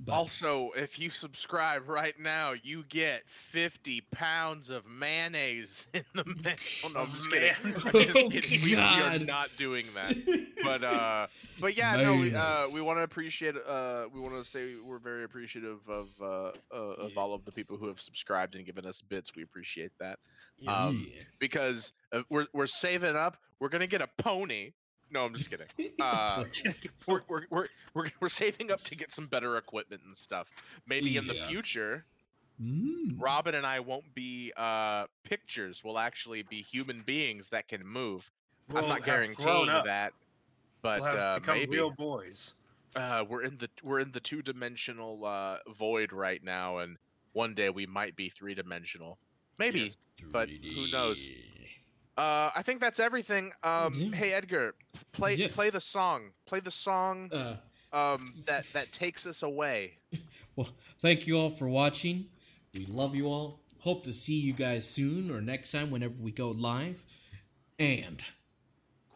But Also, if you subscribe right now, you get 50 pounds of mayonnaise in the mail. Oh, no, I'm just kidding. I'm just Oh, kidding. We, we are not doing that. But uh, but yeah, no, we, uh, we want to appreciate. Uh, we want to say we're very appreciative of uh, uh, of all of the people who have subscribed and given us bits. We appreciate that um, yeah. because uh, we're we're saving up. We're gonna get a pony. No, I'm just kidding. Uh, we're, we're, we're, we're, we're saving up to get some better equipment and stuff. Maybe in the Yeah. future, Mm. Robin and I won't be uh, pictures. We'll actually be human beings that can move. We'll I'm not have guaranteeing that, but We'll have uh, become maybe real boys. uh, we're in the we're in the two dimensional uh, void right now, and one day we might be three dimensional. Maybe. Yes. but who knows? Uh, I think that's everything. Um, Yeah. Hey Edgar, play Yes. play the song. Play the song Uh, um, that that takes us away. Well, thank you all for watching. We love you all. Hope to see you guys soon or next time whenever we go live. And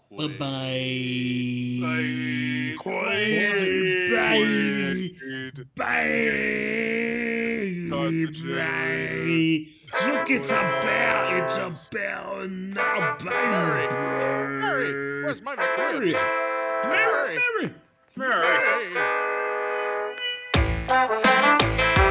bye bye. Bye. Bye. Bye. Bye. Look, it's a bell. It's a bell and now. Hurry. Hurry. Where's my. McRib? Mary. Mary. Mary. Hurry.